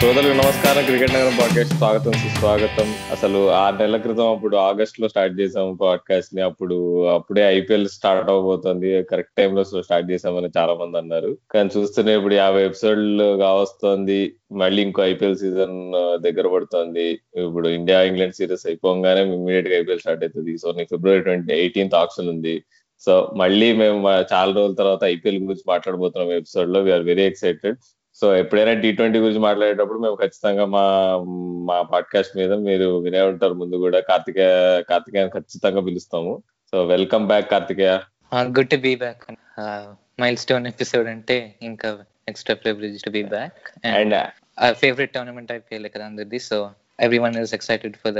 శ్రోతలకు నమస్కారం. Cricket Nagaram podcast స్వాగతం సుస్వాగతం. అసలు ఆరు నెలల క్రితం అప్పుడు ఆగస్ట్లో స్టార్ట్ చేసాము పాడ్కాస్ట్ని. అప్పుడు అప్పుడే ఐపీఎల్ స్టార్ట్ అవబోతుంది. కరెక్ట్ టైం లో స్టార్ట్ చేసామని చాలా మంది అన్నారు. కానీ చూస్తూనే ఇప్పుడు యాభై ఎపిసోడ్లు కావస్తుంది. మళ్ళీ ఇంకో ఐపీఎల్ సీజన్ దగ్గర పడుతుంది. ఇప్పుడు ఇండియా ఇంగ్లాండ్ సిరీస్ అయిపోగానే ఇమీడియట్గా ఐపీఎల్ స్టార్ట్ అవుతుంది సో నీకు ఫిబ్రవరి ట్వంటీ ఎయిటీన్త్ ఆప్షన్ ఉంది. సో మళ్ళీ మేము చాలా రోజుల తర్వాత ఐపీఎల్ గురించి మాట్లాడబోతున్నాం ఎపిసోడ్లో. వీఆర్ వెరీ ఎక్సైటెడ్ సో ఎప్పుడైనా టీ ట్వంటీ గురించి మాట్లాడేటప్పుడు మేము ఖచ్చితంగా మా మా పాడ్కాస్ట్ మీద మీరు వినే ఉంటారు ముందు కూడా. కార్తికేయ కార్తికేయ ఖచ్చితంగా పిలుస్తాము. So welcome back Karthikeya. Good to be back milestone episode అంటే ఇంకా extra privilege to be back and favourite tournament IPL కదా అందరిది so everyone is excited for the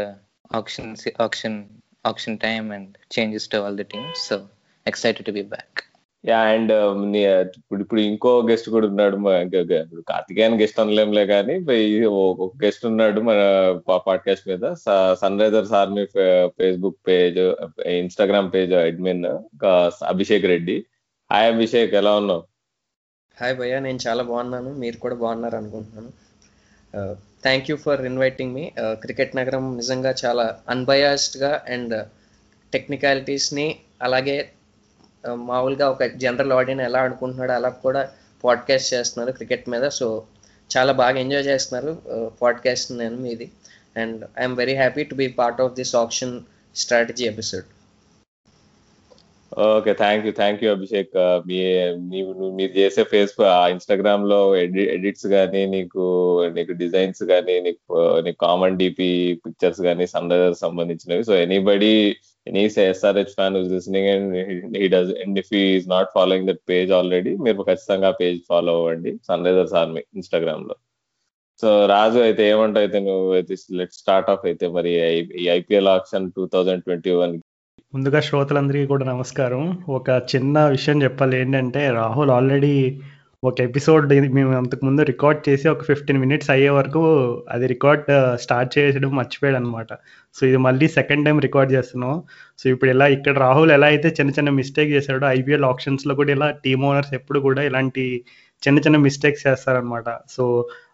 auction auction auction time and changes to all the teams so excited to be back yeah and um, ఇప్పుడు ఇప్పుడు ఇంకో guest కూడా ఉన్నాడు ఇప్పుడు Karthikeyan guest అనలేంలే కానీ ఒక గెస్ట్ ఉన్నాడు మన పాడ్కాస్ట్ మీద Sunrisers army Facebook page Instagram page admin Abhishek Reddy. Hi Abhishek ఎలా ఉన్నావు? హాయ్ భయ్య నేను చాలా బాగున్నాను మీరు కూడా బాగున్నారు అనుకుంటున్నాను. థ్యాంక్ యూ ఫర్ ఇన్వైటింగ్ మీ క్రికెట్ నగరం నిజంగా చాలా అన్బయాస్డ్గా అండ్ టెక్నికాలిటీస్ని అలాగే మామూలుగా ఒక జనరల్ ఆడియన్ ఎలా అనుకుంటున్నాడో అలా కూడా పాడ్కాస్ట్ చేస్తున్నారు క్రికెట్ మీద. సో చాలా బాగా ఎంజాయ్ చేస్తున్నారు పాడ్కాస్ట్ నేను మీది. And I'm very happy to be part of this auction strategy episode okay thank you thank you Abhishek మీ మీరు చేసే ఫేస్బుక్ ఇన్స్టాగ్రామ్లో ఎడిట్స్ కానీ నీకు నీకు డిజైన్స్ కానీ నీకు నీకు కామన్ డిపి పిక్చర్స్ కానీ సన్ రైజర్స్ సంబంధించినవి. So anybody any SRH fan listening and he does and if is not following that page already మీరు ఖచ్చితంగా పేజ్ ఫాలో అవ్వండి సన్ రైజర్స్ ఆర్మీ ఇన్స్టాగ్రామ్లో సో రాజు అయితే ఏమంటావు అయితే నువ్వు అయితే లెట్ స్టార్ట్ ఆఫ్ అయితే మరి ఈ IPL auction two thousand twenty one ముందుగా శ్రోతలందరికీ కూడా నమస్కారం. ఒక చిన్న విషయం చెప్పాలి ఏంటంటే రాహుల్ ఆల్రెడీ ఒక ఎపిసోడ్ మేము అంతకుముందు రికార్డ్ చేసి ఒక ఫిఫ్టీన్ మినిట్స్ అయ్యే వరకు అది రికార్డ్ స్టార్ట్ చేయడం మర్చిపోయాడు అనమాట సో ఇది మళ్ళీ సెకండ్ టైం రికార్డ్ చేస్తున్నాం. సో ఇప్పుడు ఇలా ఇక్కడ రాహుల్ ఎలా అయితే చిన్న చిన్న మిస్టేక్ చేశాడో ఐపీఎల్ ఆప్షన్స్లో కూడా ఇలా టీమ్ ఓనర్స్ ఎప్పుడు కూడా ఇలాంటి చిన్న చిన్న మిస్టేక్స్ చేస్తారనమాట సో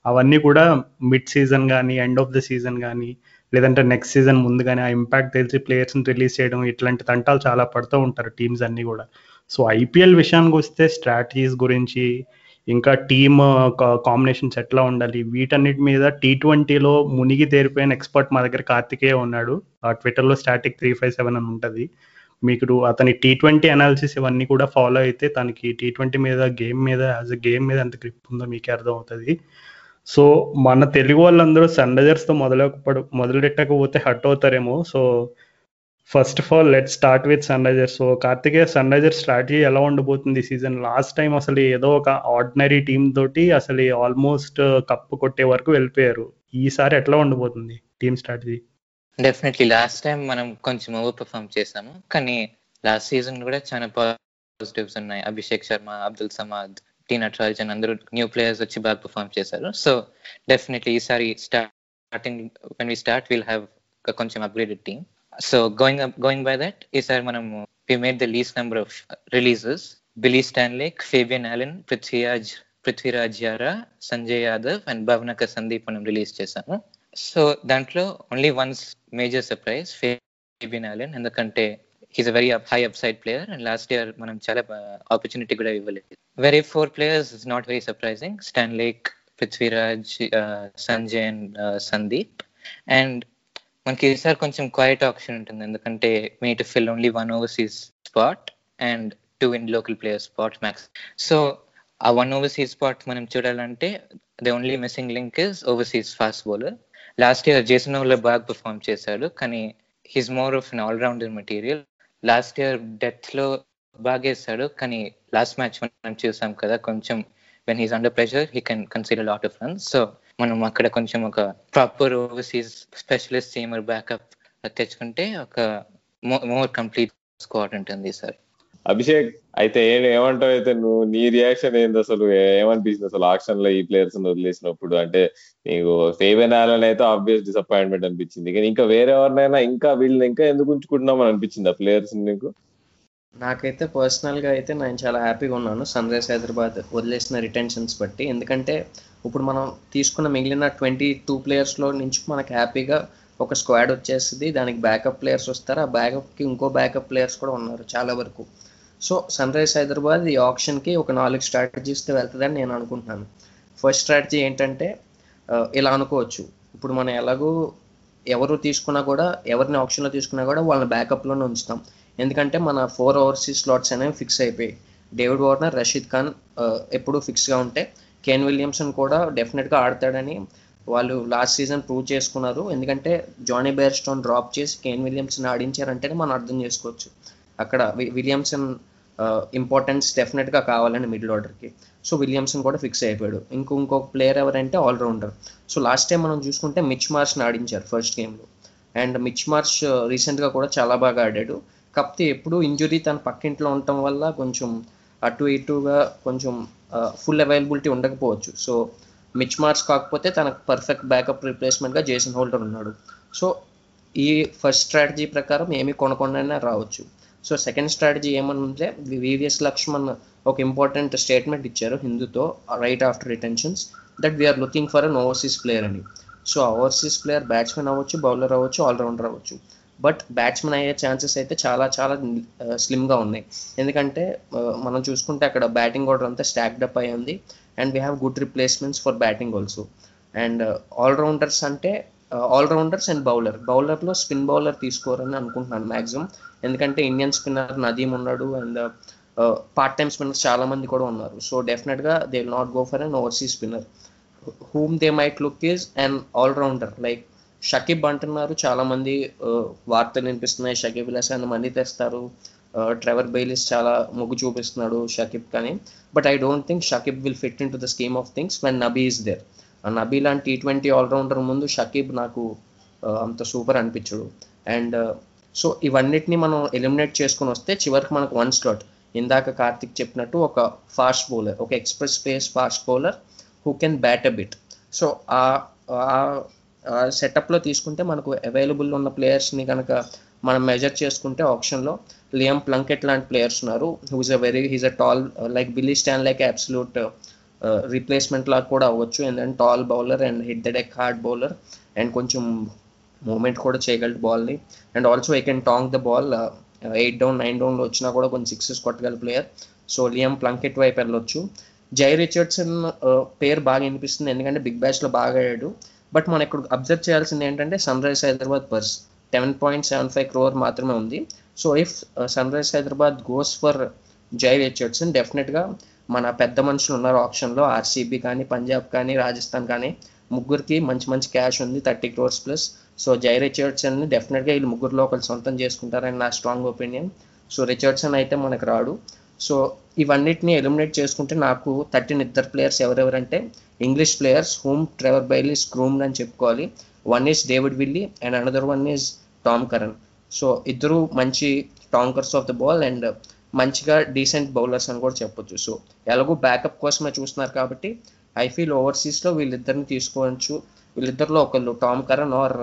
అవన్నీ కూడా మిడ్ సీజన్ కానీ ఎండ్ ఆఫ్ ద సీజన్ కానీ లేదంటే నెక్స్ట్ సీజన్ ముందుగానే ఆ ఇంపాక్ట్ తెలిసి ప్లేయర్స్ని రిలీజ్ చేయడం ఇట్లాంటి తంటాలు చాలా పడుతూ ఉంటారు టీమ్స్ అన్నీ కూడా. సో ఐపీఎల్ విషయానికి వస్తే స్ట్రాటజీస్ గురించి ఇంకా టీమ్ కాంబినేషన్స్ ఎట్లా ఉండాలి వీటన్నిటి మీద టీ ట్వంటీలో మునిగి తేరిపోయిన ఎక్స్పర్ట్ మా దగ్గర కార్తికేయ ఉన్నాడు. ట్విట్టర్లో స్టాటిక్ త్రీ ఫైవ్ సెవెన్ అని ఉంటుంది. మీకు అతని టీ ట్వంటీ అనాలిసిస్ ఇవన్నీ కూడా ఫాలో అయితే తనకి టీ ట్వంటీ మీద గేమ్ మీద యాజ్ అ గేమ్ మీద ఎంత గ్రిప్ ఉందో మీకే అర్థం అవుతుంది సో మన తెలుగు వాళ్ళందరూ సన్ రైజర్స్తో మొదలు మొదలెట్టకపోతే hot అవుతారేమో. So first of all let start with Sunrisers so Karthikeya Sunrisers strategy ఎలా ఉండబోతుంది ఈ సీజన్ లాస్ట్ టైం అసలు ఏదో ఒక ఆర్డినరీ టీమ్ తోటి అసలు ఆల్మోస్ట్ కప్పు uh, కొట్టే వరకు వెళ్ళిపోయారు. ఈసారి ఎట్లా ఉండబోతుంది team strategy definitely last time మనం కొంచెం ఓవర్ పర్ఫామ్ చేసాము. కానీ లాస్ట్ సీజన్ కూడా చాలా పాజిటివ్స్ ఉన్నాయి. అభిషేక్ శర్మ అబ్దుల్ సమాద్ టీ నటరాజన్ అందరూ న్యూ ప్లేయర్స్ వచ్చి బాగా పర్ఫామ్ చేశారు. సో డెఫినెట్లీ ఈసారి starting when we start will have కొంచెం upgraded team so going going by that ఈసారి మనం we made the least number of releases Billy Stanlake Fabian Allen Prithviraj Prithviraj Yarra Sanjay Yadav and Bavanaka Sandeep మనం release చేశాము. So దాంట్లో only once major surprise Fabian Allen ఎందుకంటే he's a very high upside player and last year మనం చాలా opportunity కూడా ఇవ్వలేదు. Very four players is not very surprising Stanlake Prithviraj Sanjay and Sandeep and మనకి ఈసారి కొంచెం క్వైట్ ఆప్షన్ ఉంటుంది. ఎందుకంటే మీ to fill only one overseas spot and two in local player spot max so ఆ వన్ ఓవర్సీస్ స్పాట్ మనం చూడాలంటే the only missing link is overseas fast bowler last year Jason ఓవర్లో బాగా పర్ఫామ్ చేశాడు కానీ he's more of an allrounder material last year డెత్లో బాగా వేస్తాడు కానీ లాస్ట్ మ్యాచ్ మనం చూసాం కదా కొంచెం when he's under pressure he can consider lot of runs so మనం అక్కడ కొంచెం ఒక proper overseas specialist seamer backup తెచ్చుకుంటే ఒక మోర్ కంప్లీట్ స్క్వాడ్ ఉంటుంది సార్. అభిషేక్ అయితే ఏమంటావు అయితే నువ్వు? నీ రియాక్షన్ ఏంది అసలు? ఏమనిపించింది అసలు ఆక్షన్లో ఈ ప్లేయర్స్ వదిలేసినప్పుడు? అంటే నీకు ఫేవెన్ ఆలన్ అయితే ఆబ్వియస్ డిసప్పాయింట్మెంట్ అనిపించింది. కానీ ఇంకా వేరే ఎవరినైనా ఇంకా వీళ్ళని ఇంకా ఎందుకు ఉంచుకుంటున్నాం అని అనిపించింది ఆ ప్లేయర్స్ నీకు? నాకైతే పర్సనల్గా అయితే నేను చాలా హ్యాపీగా ఉన్నాను. సన్ రైజ్ హైదరాబాద్ వదిలేసిన రిటెన్షన్స్ బట్టి. ఎందుకంటే ఇప్పుడు మనం తీసుకున్న మిగిలిన ట్వంటీ టూ ప్లేయర్స్లో నుంచి మనకు హ్యాపీగా ఒక స్క్వాడ్ వచ్చేస్తుంది. దానికి బ్యాకప్ ప్లేయర్స్ వస్తారు. ఆ బ్యాకప్కి ఇంకో బ్యాకప్ ప్లేయర్స్ కూడా ఉన్నారు చాలా వరకు. సో సన్ రైజ్ హైదరాబాద్ ఈ ఆప్షన్కి ఒక నాలుగు స్ట్రాటజీస్తో వెళ్తుందని నేను అనుకుంటున్నాను. ఫస్ట్ స్ట్రాటజీ ఏంటంటే ఇలా అనుకోవచ్చు. ఇప్పుడు మనం ఎలాగో ఎవరు తీసుకున్నా కూడా ఎవరిని ఆప్షన్లో తీసుకున్నా కూడా వాళ్ళని బ్యాకప్లోనే ఉంచుతాం. ఎందుకంటే మన ఫోర్ ఓవర్సీస్ స్లాట్స్ అనేవి ఫిక్స్ అయిపోయాయి. డేవిడ్ వార్నర్ రషీద్ ఖాన్ ఎప్పుడూ ఫిక్స్గా ఉంటే కేన్ విలియమ్సన్ కూడా డెఫినెట్గా ఆడతాడని వాళ్ళు లాస్ట్ సీజన్ ప్రూవ్ చేసుకున్నారు. ఎందుకంటే జానీ బేర్ స్టోన్ డ్రాప్ చేసి కేన్ విలియమ్సన్ ఆడించారంటేనే మనం అర్థం చేసుకోవచ్చు. అక్కడ వి- విలియమ్సన్ ఇంపార్టెన్స్ డెఫినెట్గా కావాలని మిడిల్ ఆర్డర్కి సో విలియమ్సన్ కూడా ఫిక్స్ అయిపోయాడు. ఇంకో ఇంకొక ప్లేయర్ ఎవరంటే ఆల్రౌండర్ సో లాస్ట్ టైం మనం చూసుకుంటే మిచ్ మార్ష్ని ఆడించారు ఫస్ట్ గేమ్లో అండ్ మిచ్ మార్ష్ రీసెంట్గా కూడా చాలా బాగా ఆడాడు. కాకపోతే ఎప్పుడు ఇంజురీ తన పక్కింట్లో ఉండటం వల్ల కొంచెం అటు ఇటుగా కొంచెం ఫుల్ అవైలబిలిటీ ఉండకపోవచ్చు. సో మిచ్ మార్చ్ కాకపోతే తనకు పర్ఫెక్ట్ బ్యాకప్ రిప్లేస్మెంట్గా జేసన్ హోల్డర్ ఉన్నాడు. సో ఈ ఫస్ట్ స్ట్రాటజీ ప్రకారం ఏమి కొనకుండానే రావచ్చు. సో సెకండ్ స్ట్రాటజీ ఏమనుంటే వివిఎస్ లక్ష్మణ్ ఒక ఇంపార్టెంట్ స్టేట్మెంట్ ఇచ్చారు హిందూతో right after retentions that we're looking for an overseas player అని. సో ఓవర్సీస్ ప్లేయర్ బ్యాట్స్మెన్ అవ్వచ్చు బౌలర్ అవ్వచ్చు ఆల్రౌండర్ అవ్వచ్చు. బట్ బ్యాట్స్మెన్ అయ్యే ఛాన్సెస్ అయితే చాలా చాలా స్లిమ్గా ఉన్నాయి. ఎందుకంటే మనం చూసుకుంటే అక్కడ బ్యాటింగ్ ఆర్డర్ అంతా స్టాక్డ్ అప్ అయి ఉంది. And we have good replacements for batting also. And allrounders అంటే ఆల్రౌండర్స్ అండ్ బౌలర్. బౌలర్లో స్పిన్ బౌలర్ తీసుకోరని అనుకుంటున్నాను మ్యాక్సిమం ఎందుకంటే ఇండియన్ స్పిన్నర్ నదీమ్ ఉన్నాడు అండ్ పార్ట్ టైం స్పిన్నర్స్ చాలా మంది కూడా ఉన్నారు. సో డెఫినెట్గా they will not go for an oversea spinner. Whom they might look is and allrounder. Like Shakib అంటున్నారు. చాలా మంది వార్తలు వినిపిస్తున్నాయి. షకీబ్ అల్ హసన్ మనీ తెస్తారు ట్రెవర్ బెయిలిస్ చాలా మొగ్గు చూపిస్తున్నాడు షకీబ్ కానీ. But I don't think Shakib will fit in to the scheme of things when Nabi is there. Nabi లాంటి టీ ట్వంటీ ఆల్రౌండర్ ముందు షకీబ్ నాకు అంత సూపర్ అనిపించడు. అండ్ సో ఇవన్నిటిని మనం ఎలిమినేట్ చేసుకుని వస్తే చివరికి మనకు వన్ స్లాట్. ఇందాక కార్తిక్ చెప్పినట్టు ఒక ఫాస్ట్ బౌలర్ ఒక express pace fast bowler who can bat a bit. So ఆ సెటప్లో తీసుకుంటే మనకు అవైలబుల్ ఉన్న ప్లేయర్స్ని కనుక మనం మెజర్ చేసుకుంటే ఆప్షన్లో లియం ప్లంకెట్ లాంటి ప్లేయర్స్ ఉన్నారు. Who's a very he's a tall like Billy Stan like absolute replacement లాగా కూడా అవ్వచ్చు. And tall bowler and hit the deck hard bowler and కొంచెం మూమెంట్ కూడా చేయగలడు బాల్ని and also I can tonk the ball eight down nine డౌన్లో వచ్చినా కూడా కొంచెం సిక్సెస్ కొట్టగల ప్లేయర్ సో లియం ప్లంకెట్ వైపు వెళ్ళొచ్చు. జై రిచర్డ్సన్ పేరు బాగా వినిపిస్తుంది. ఎందుకంటే బిగ్ బ్యాష్లో బాగా ఆడాడు. బట్ మనం ఇక్కడ అబ్జర్వ్ చేయాల్సింది ఏంటంటే Sunrise Hyderabad purse seven point seven five crore మాత్రమే ఉంది. So if Sunrise Hyderabad goes for Jhye Richardson డెఫినెట్గా మన పెద్ద మనుషులు ఉన్నారు ఆప్షన్లో. ఆర్సీబీ కానీ పంజాబ్ కానీ రాజస్థాన్ కానీ. ముగ్గురికి మంచి మంచి క్యాష్ ఉంది thirty crores plus. So Jhye Richardson డెఫినెట్గా వీళ్ళు ముగ్గురులో ఒకరు సొంతం చేసుకుంటారని నా స్ట్రాంగ్ ఒపీనియన్. సో రిచర్డ్సన్ అయితే మనకు రాడు. సో ఇవన్నిటిని ఎలిమినేట్ చేసుకుంటే నాకు థర్టీన్ ఇద్దరు players ఎవరెవరంటే English players whom Trevor Bailey స్క్రూమ్డ్ అని చెప్పుకోవాలి. One is David Willey and another one is Tom Curran so ఇద్దరు మంచి tonkers of the ball and మంచిగా డీసెంట్ బౌలర్స్ అని కూడా చెప్పొచ్చు. సో ఎలాగో బ్యాకప్ కోసమే చూస్తున్నారు కాబట్టి ఐ ఫీల్ ఓవర్సీస్లో వీళ్ళిద్దరిని తీసుకోవచ్చు. వీళ్ళిద్దరిలో ఒకళ్ళు టామ్ కరణ్ ఆర్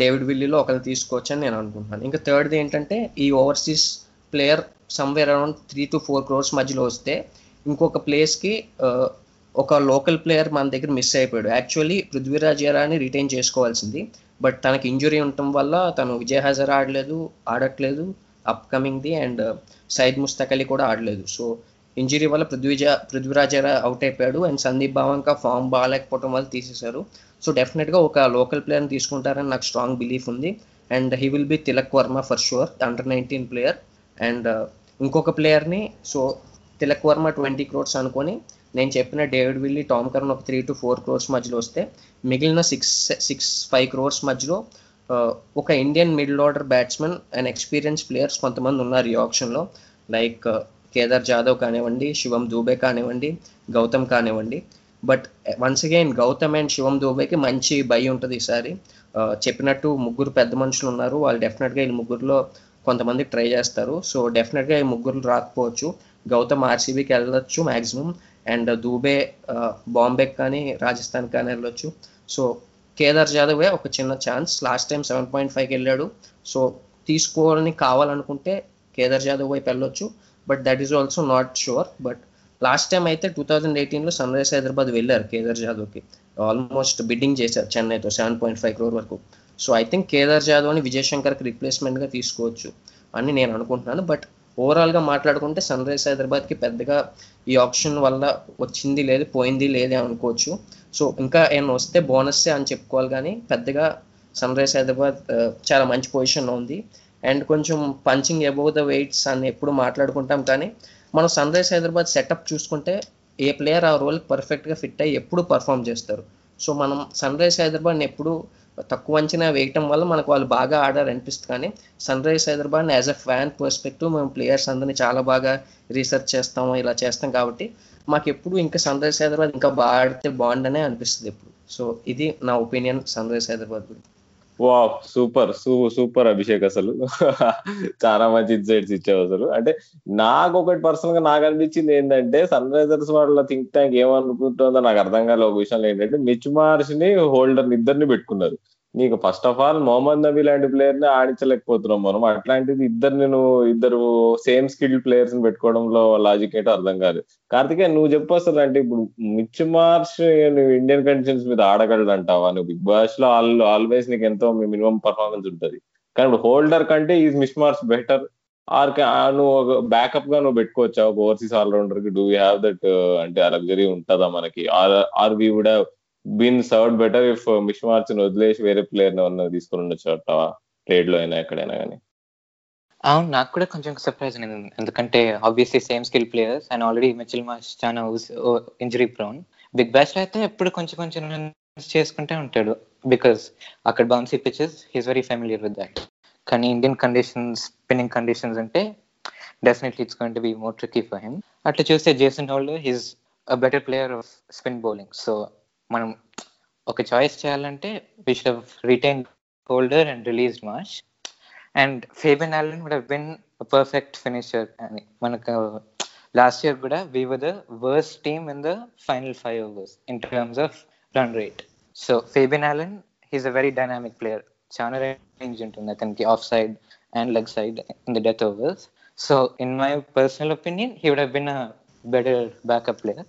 డేవిడ్ విల్లీలో ఒకరిని తీసుకోవచ్చు అని నేను అనుకుంటున్నాను. ఇంకా థర్డ్ది ఏంటంటే ఈ overseas player somewhere around three to four crores మధ్యలో వస్తే ఇంకొక ప్లేస్కి ఒక లోకల్ ప్లేయర్ మన దగ్గర మిస్ అయిపోయాడు. యాక్చువల్లీ పృథ్వీరాజ్ ఎరాని రిటైన్ చేసుకోవాల్సింది. బట్ తనకి ఇంజురీ ఉండటం వల్ల తను విజయ్ హజార్ ఆడలేదు ఆడట్లేదు అప్కమింగ్ది అండ్ సైద్ ముస్తక్ అలీ కూడా ఆడలేదు. సో ఇంజురీ వల్ల పృథ్వీజ పృథ్వీరాజరా అవుట్ అయిపోయాడు అండ్ సందీప్ భావంక ఫామ్ బాగాలేకపోవడం వల్ల తీసేశారు. సో డెఫినెట్గా ఒక లోకల్ ప్లేయర్ని తీసుకుంటారని నాకు స్ట్రాంగ్ బిలీఫ్ ఉంది. And he will be Tilak Varma for sure under nineteen player and uh, ఇంకొక ప్లేయర్ని సో తిలక్ వర్మ ట్వంటీ క్రోర్స్ అనుకొని నేను చెప్పిన డేవిడ్ విల్లీ టామ్ కర్న్ ఒక త్రీ టు ఫోర్ క్రోర్స్ మధ్యలో వస్తే మిగిలిన సిక్స్ సిక్స్ ఫైవ్ క్రోర్స్ మధ్యలో uh, ఒక Indian middle order batsmen and experience players కొంతమంది ఉన్నారు ఈ ఆప్షన్లో లైక్ uh, కేదార్ జాదవ్ కానివ్వండి శివం దూబే కానివ్వండి గౌతమ్ కానివ్వండి. But once again Gautam and Shivam దూబేకి మంచి భయం ఉంటుంది ఈసారి. చెప్పినట్టు ముగ్గురు పెద్ద మనుషులు ఉన్నారు. వాళ్ళు డెఫినెట్గా ఈ ముగ్గురులో కొంతమంది ట్రై చేస్తారు. సో డెఫినెట్గా ఈ ముగ్గురు రాకపోవచ్చు. గౌతమ్ ఆర్సీబీకి వెళ్ళొచ్చు మ్యాక్సిమం అండ్ దూబే బాంబే బాంబేకి కానీ రాజస్థాన్ కానీ వెళ్ళొచ్చు. సో కేదార్ జాదవే ఒక చిన్న chance last time seven point ఫైవ్కి వెళ్ళాడు. సో తీసుకోవాలని కావాలనుకుంటే కేదార్ జాదవ్ వైపు వెళ్ళొచ్చు. But that is also not sure but last time అయితే టూ థౌజండ్ ఎయిటీన్లో సన్ రైజ్ హైదరాబాద్ వెళ్ళారు కేదార్ జాదవ్కి ఆల్మోస్ట్ బిడ్డింగ్ చేశారు చెన్నైతో సెవెన్ పాయింట్ ఫైవ్ క్రోర్ వరకు. సో ఐ థింక్ కేదార్ జాదవ్ని విజయ్ శంకర్కి రిప్లేస్మెంట్గా తీసుకోవచ్చు అని నేను అనుకుంటున్నాను. బట్ ఓవరాల్గా మాట్లాడుకుంటే సన్ రైజ్ హైదరాబాద్కి పెద్దగా ఈ ఆప్షన్ వల్ల వచ్చింది లేదు పోయింది లేదే అనుకోవచ్చు. సో ఇంకా ఏమైనా వస్తే బోనస్సే అని చెప్పుకోవాలి కానీ పెద్దగా సన్ రైజ్ హైదరాబాద్ చాలా మంచి పొజిషన్లో ఉంది. అండ్ కొంచెం పంచింగ్ అబౌవ్ ద వెయిట్స్ అని ఎప్పుడు మాట్లాడుకుంటాం కానీ మనం సన్ రైజ్ హైదరాబాద్ సెటప్ చూసుకుంటే ఏ ప్లేయర్ ఆ రోల్ పర్ఫెక్ట్గా ఫిట్ అయ్యి ఎప్పుడు పర్ఫామ్ చేస్తారు. సో మనం సన్ రైజ్ హైదరాబాద్ని ఎప్పుడు తక్కువ అంచనా వేయటం వల్ల మనకు వాళ్ళు బాగా ఆడారు అనిపిస్తుంది. కానీ Sunrise Hyderabad as a fan perspective మేము ప్లేయర్స్ అందరినీ చాలా బాగా రీసెర్చ్ చేస్తాము ఇలా చేస్తాం కాబట్టి మాకు ఎప్పుడు ఇంకా సన్ రైజ్ హైదరాబాద్ ఇంకా బాగా ఆడితే బాగుండనే అనిపిస్తుంది ఎప్పుడు. సో ఇది నా ఒపీనియన్ సన్ రైజ్ హైదరాబాద్ గురించి. వా సూపర్ సూపర్ అభిషేక్ అసలు. చాలా మంచి ఇన్సైట్స్ ఇచ్చావు అసలు. అంటే నాకు ఒకటి పర్సనల్గా నాకు అనిపించింది ఏంటంటే సన్ రైజర్స్ వాళ్ళ థింక్ ట్యాంక్ ఏమనుకుంటుందో నాకు అర్థం కాలే ఒక విషయం ఏంటంటే మిచ్ మార్చ్ని హోల్డర్ ఇద్దరిని పెట్టుకున్నారు. నీకు first of all Mohammad Nabi లాంటి ప్లేయర్ని ఆడించలేకపోతున్నాం మనం. అట్లాంటిది ఇద్దరు నేను ఇద్దరు సేమ్ స్కిల్ ప్లేయర్స్ని పెట్టుకోవడంలో లాజిక్ ఏంటో అర్థం కాదు. కార్తికేయ నువ్వు చెప్పు అసలు అంటే ఇప్పుడు మిచ్ మార్చ్ నువ్వు ఇండియన్ కండిషన్స్ మీద ఆడగలడు అంటావా నువ్వు బిగ్ బాస్లో ఆల్ ఆల్వేస్ నీకు ఎంతో మినిమం పర్ఫార్మెన్స్ ఉంటది. కానీ ఇప్పుడు హోల్డర్ కంటే is Mitch Marsh better or నువ్వు ఒక బ్యాకప్గా నువ్వు పెట్టుకోవచ్చా. ఒక ఓవర్సీస్ ఆల్రౌండర్కి డూ యూ హ్యావ్ దట్ అంటే ఆ లగ్జరీ ఉంటుందా మనకి? Or are we would have been served better if Mitch Marsh వదిలేసి వేరే ప్లేయర్ తీసుకుని ఉండొచ్చు ట్రేడ్లో అయినా ఎక్కడైనా కానీ అవును నాకు కూడా కొంచెం సర్ప్రైజ్ అయింది ఎందుకంటే obviously same skill players and already Mitchell Marsh చాలా ఇంజరీ ప్రోన్ బిగ్ బ్యాష్లో అయితే ఎప్పుడు కొంచెం కొంచెం runs చేసుకుంటే ఉంటాడు. బికాస్ అక్కడ bouncy pitches he's very familiar with that కానీ ఇండియన్ కండిషన్స్ స్పిన్నింగ్ కండిషన్స్ అంటే definitely it's going to be more tricky for him అట్లా చూస్తే Jason Holder he's a better player of spin bowling so మనం ఒక choice చేయాలంటే we should retain Holder and release Marsh and Fabian Allen would been perfect finisher అని మనకు last year కూడా we were the worst team in the final five overs in terms of run rate so Fabian Allen he's a very dynamic player చాలా range ఉంటుంది అతనికి off side and leg side in the death overs so in my personal opinion he would been a better backup player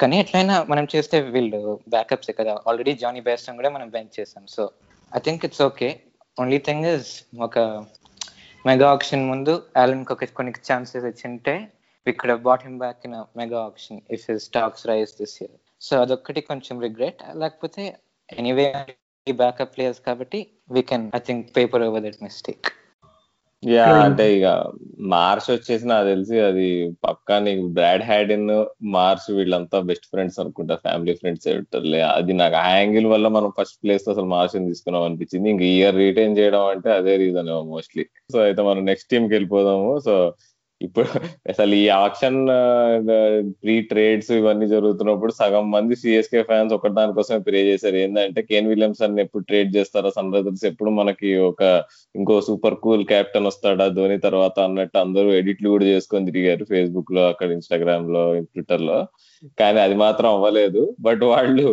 కానీ ఎట్లయినా మనం చేస్తే వీళ్ళు backups కదా. Already Johnny బేస్టన్ కూడా మనం బెంచ్ చేసాం. So I think it's okay only thing is ఒక మెగా ఆప్షన్ ముందు ఆలన్కి ఒక కొన్ని ఛాన్సెస్ వచ్చింటే ఇక్కడ bought him back in mega auction if his stocks rise this year so అదొక్కటి కొంచెం రిగ్రెట్ లేకపోతే ఎనీవే బ్యాకప్ ప్లేయర్స్ కాబట్టి we can I think paper over that mistake yeah అంటే ఇక మార్చ్ వచ్చేసి నాకు తెలిసి అది పక్కా నీకు బ్రాడ్ హ్యాడిన్ మార్చ్ వీళ్ళంతా బెస్ట్ ఫ్రెండ్స్ అనుకుంటా ఫ్యామిలీ ఫ్రెండ్స్ ఉంటారులే అది నాకు ఆ యాంగిల్ వల్ల మనం ఫస్ట్ ప్లేస్ అసలు మార్చ్ తీసుకున్నాం అనిపించింది. ఇంక ఇయర్ రిటైన్ చేయడం అంటే అదే రీజన్ మోస్ట్లీ సో అయితే మనం నెక్స్ట్ టీమ్కి వెళ్ళిపోదాము. సో ఇప్పుడు అసలు ఈ ఆప్షన్ ప్రీ ట్రేడ్స్ ఇవన్నీ జరుగుతున్నప్పుడు సగం మంది సిఎస్కే ఫ్యాన్స్ ఒకటి దానికోసమే ప్రే చేశారు. ఏంటంటే కేన్ విలియమ్సన్ ఎప్పుడు ట్రేడ్ చేస్తారా? సన్ రైజర్స్ ఎప్పుడు మనకి ఒక ఇంకో సూపర్ కూల్ కెప్టెన్ వస్తాడా? ధోని తర్వాత అన్నట్టు అందరూ ఎడిట్లు కూడా చేసుకొని తిరిగారు ఫేస్బుక్లో అక్కడ ఇన్స్టాగ్రామ్లో ట్విట్టర్లో కానీ అది మాత్రం అవ్వలేదు. బట్ వాళ్ళు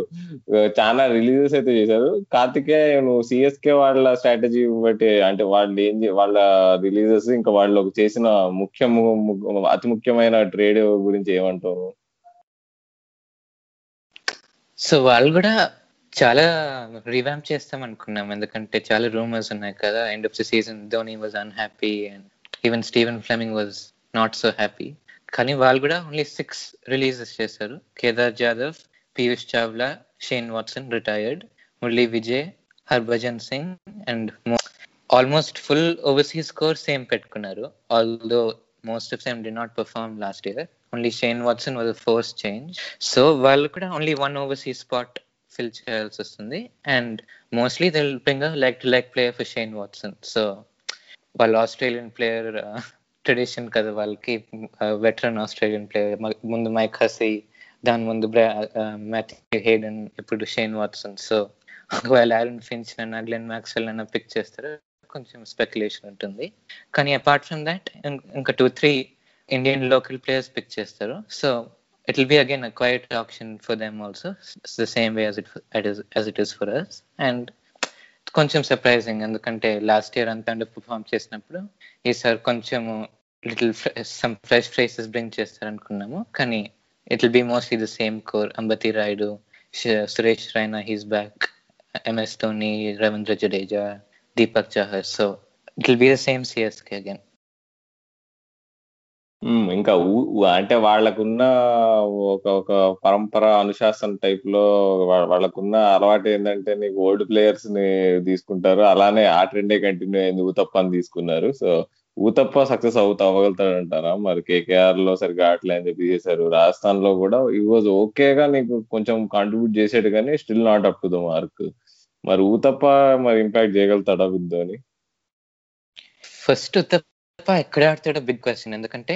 చాలా రిలీజెస్ అయితే చేశారు. కార్తికే నువ్వు సిఎస్కే వాళ్ళ స్ట్రాటజీ బట్టి అంటే వాళ్ళు ఏం వాళ్ళ రిలీజెస్ ఇంకా వాళ్ళు చేసిన ముఖ్యం అతి ముఖ్యమైన ట్రేడ్ గురించి ఏమంటావు? సో వాళ్ళు కూడా చాలా రివాంప్ చేస్తాం అనుకున్నాం. ఎందుకంటే చాలా రూమర్స్ ఉన్నాయి కదా. End of the season Dhoni was unhappy and even Stephen Fleming was not so happy కానీ వాళ్ళు కూడా ఓన్లీ సిక్స్ రిలీజెస్ చేశారు. Kedar Jadhav Piyush Chawla Shane Watson retired Murali Vijay Harbhajan Singh and almost full overseas score same పెట్టుకున్నారు. Although most of them did not perform last year only Shane Watson was first change so వాళ్ళు కూడా only one oversea spot fill చేయాల్సి వస్తుంది. And mostly they'll bring like to like player for Shane Watson so వాళ్ళు Australian player tradition కదా వాళ్ళకి veteran Australian player ముందు Mike Hussey దాని ముందు మాథ్యూ హేడన్ ఇప్పుడు షేన్ వాట్సన్ సో ఒకవేళ ఆరన్ ఫిన్స్ అన్న గ్లెన్ మ్యాక్స్వెల్ అన్న పిక్ చేస్తారు? కొంచెం స్పెక్యులేషన్ ఉంటుంది. కానీ అపార్ట్ ఫ్రమ్ దాట్ ఇంకా two three Indian local players pick చేస్తారు. So it will be again a quite option for them also the same way it as it is for us and కొంచెం surprising ఎందుకంటే last year అంతా perform చేసినప్పుడు ఈసారి కొంచెం little some fresh faces bring చేస్తారు అనుకున్నాము కానీ it will be mostly the same core Ambati Rayudu Suresh Raina he's back MS Dhoni Ravindra Jadeja Deepak Chahar so it will be the same CSK again ఇంకా అంటే వాళ్ళకున్న ఒక ఒక పరంపర అనుశాసన టైప్లో వాళ్ళకున్న అలవాటు ఏంటంటే నీకు ఓల్డ్ ప్లేయర్స్ని తీసుకుంటారు. అలానే ఆ ట్రెండే కంటిన్యూ అయింది ఊతప్పని తీసుకున్నారు. సో ఊతప్ప సక్సెస్ అవుతా అవ్వగలుగుతాడు అంటారా మరి కేకేఆర్లో సరిగా ఆటలే అని చెప్పి చేశారు. రాజస్థాన్లో కూడా ఈ వాజ్ ఓకేగా నీకు కొంచెం కాంట్రిబ్యూట్ చేసాడు కానీ still not up to the mark మరి ఊతప్ప మరి ఇంపాక్ట్ చేయగలుగుతాడా విత్ అని ఫస్ట్ ఉత్తప్ప ఎక్కడ ఆడతాడో బిగ్ క్వశ్చన్ ఎందుకంటే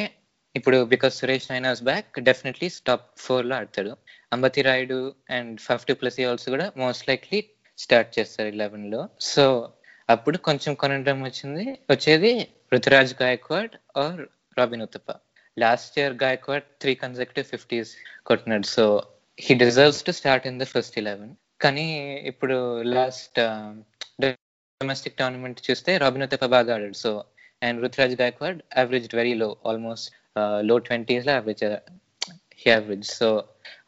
ఇప్పుడు because Suresh Raina back definitely top ఫోర్లో ఆడతాడు. Ambati Rayudu and fifty plus also కూడా మోస్ట్ లైక్లీ స్టార్ట్ చేస్తారు ఇలెవెన్లో. సో అప్పుడు కొంచెం కొనడం వచ్చింది. వచ్చేది Ruturaj Gaikwad or Robin Uthappa last year Gaikwad three consecutive fifties కొట్టినాడు. So he deserves to start in the first eleven కానీ ఇప్పుడు లాస్ట్ డొమెస్టిక్ టోర్నమెంట్ చూస్తే రాబిన్ ఉత్తప్ప బాగా ఆడాడు. So and Ruturaj Gaikwad average very low ఆల్మోస్ట్లో ట్వంటీస్లో average average so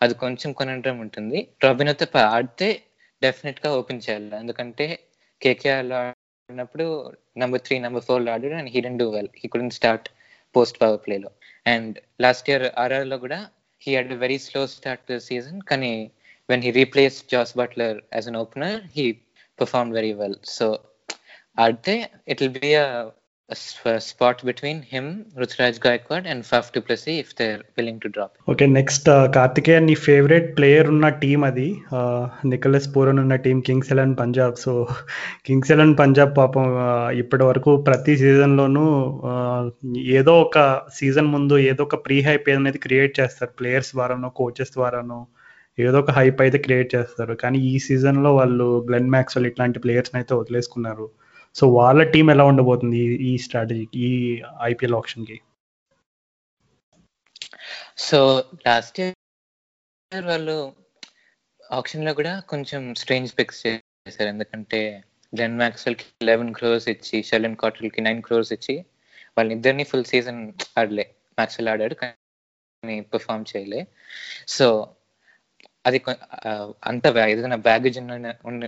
అది కొంచెం కొనడం ఉంటుంది. రాబిన్ ఉత్తప్ప ఆడితే డెఫినెట్గా ఓపెన్ చేయాలి. ఎందుకంటే కేకేఆర్లో ఆడినప్పుడు నెంబర్ త్రీ నెంబర్ ఫోర్లో ఆడాడు and he didn't do well he couldn't start post power play లో. అండ్ లాస్ట్ ఇయర్ ఆర్ఆర్లో కూడా he had very slow start the season కానీ when he replace Jos Buttler as an opener he performed very well. So ఆడితే it will be spot between him Ruturaj Gaikwad and Faf du Plessis if they willing to drop okay next Karthikeya నీ favourite player ఉన్న team అది. Uh, Nicholls Pooran ఉన్న team Kings Eleven Punjab so Kings Eleven Punjab పాపం uh, ఇప్పటి వరకు ప్రతి సీజన్లోనూ uh, ఏదో ఒక సీజన్ ముందు ఏదో ఒక ప్రీ హైప్ అనేది క్రియేట్ చేస్తారు. ప్లేయర్స్ ద్వారానో కోచెస్ ద్వారానో ఏదో ఒక హైప్ అయితే క్రియేట్ చేస్తారు. కానీ ఈ సీజన్లో వాళ్ళు గ్లెన్ మ్యాక్స్వెల్ ఇట్లాంటి ప్లేయర్స్ని అయితే వదిలేసుకున్నారు. సో వాళ్ళ టీం ఎలా ఉండబోతుంది ఈ- ఈ స్ట్రాటజీకి ఈ ఐపీఎల్ ఆప్షన్కి సో లాస్ట్ ఇయర్ వాళ్ళు ఆప్షన్లో కూడా కొంచెం స్ట్రేంజ్ పిక్స్ చేశారు. ఎందుకంటే గ్లెన్ మ్యాక్స్వెల్కి లెవెన్ క్రోర్స్ ఇచ్చి షెలన్ కాటల్కి నైన్ క్రోర్స్ ఇచ్చి వాళ్ళిద్దరిని ఫుల్ సీజన్ ఆడలే. మ్యాక్స్వెల్ ఆడాడు కానీ పర్ఫామ్ చేయలే. సో అది అంత ఏదైనా బ్యాగేజ్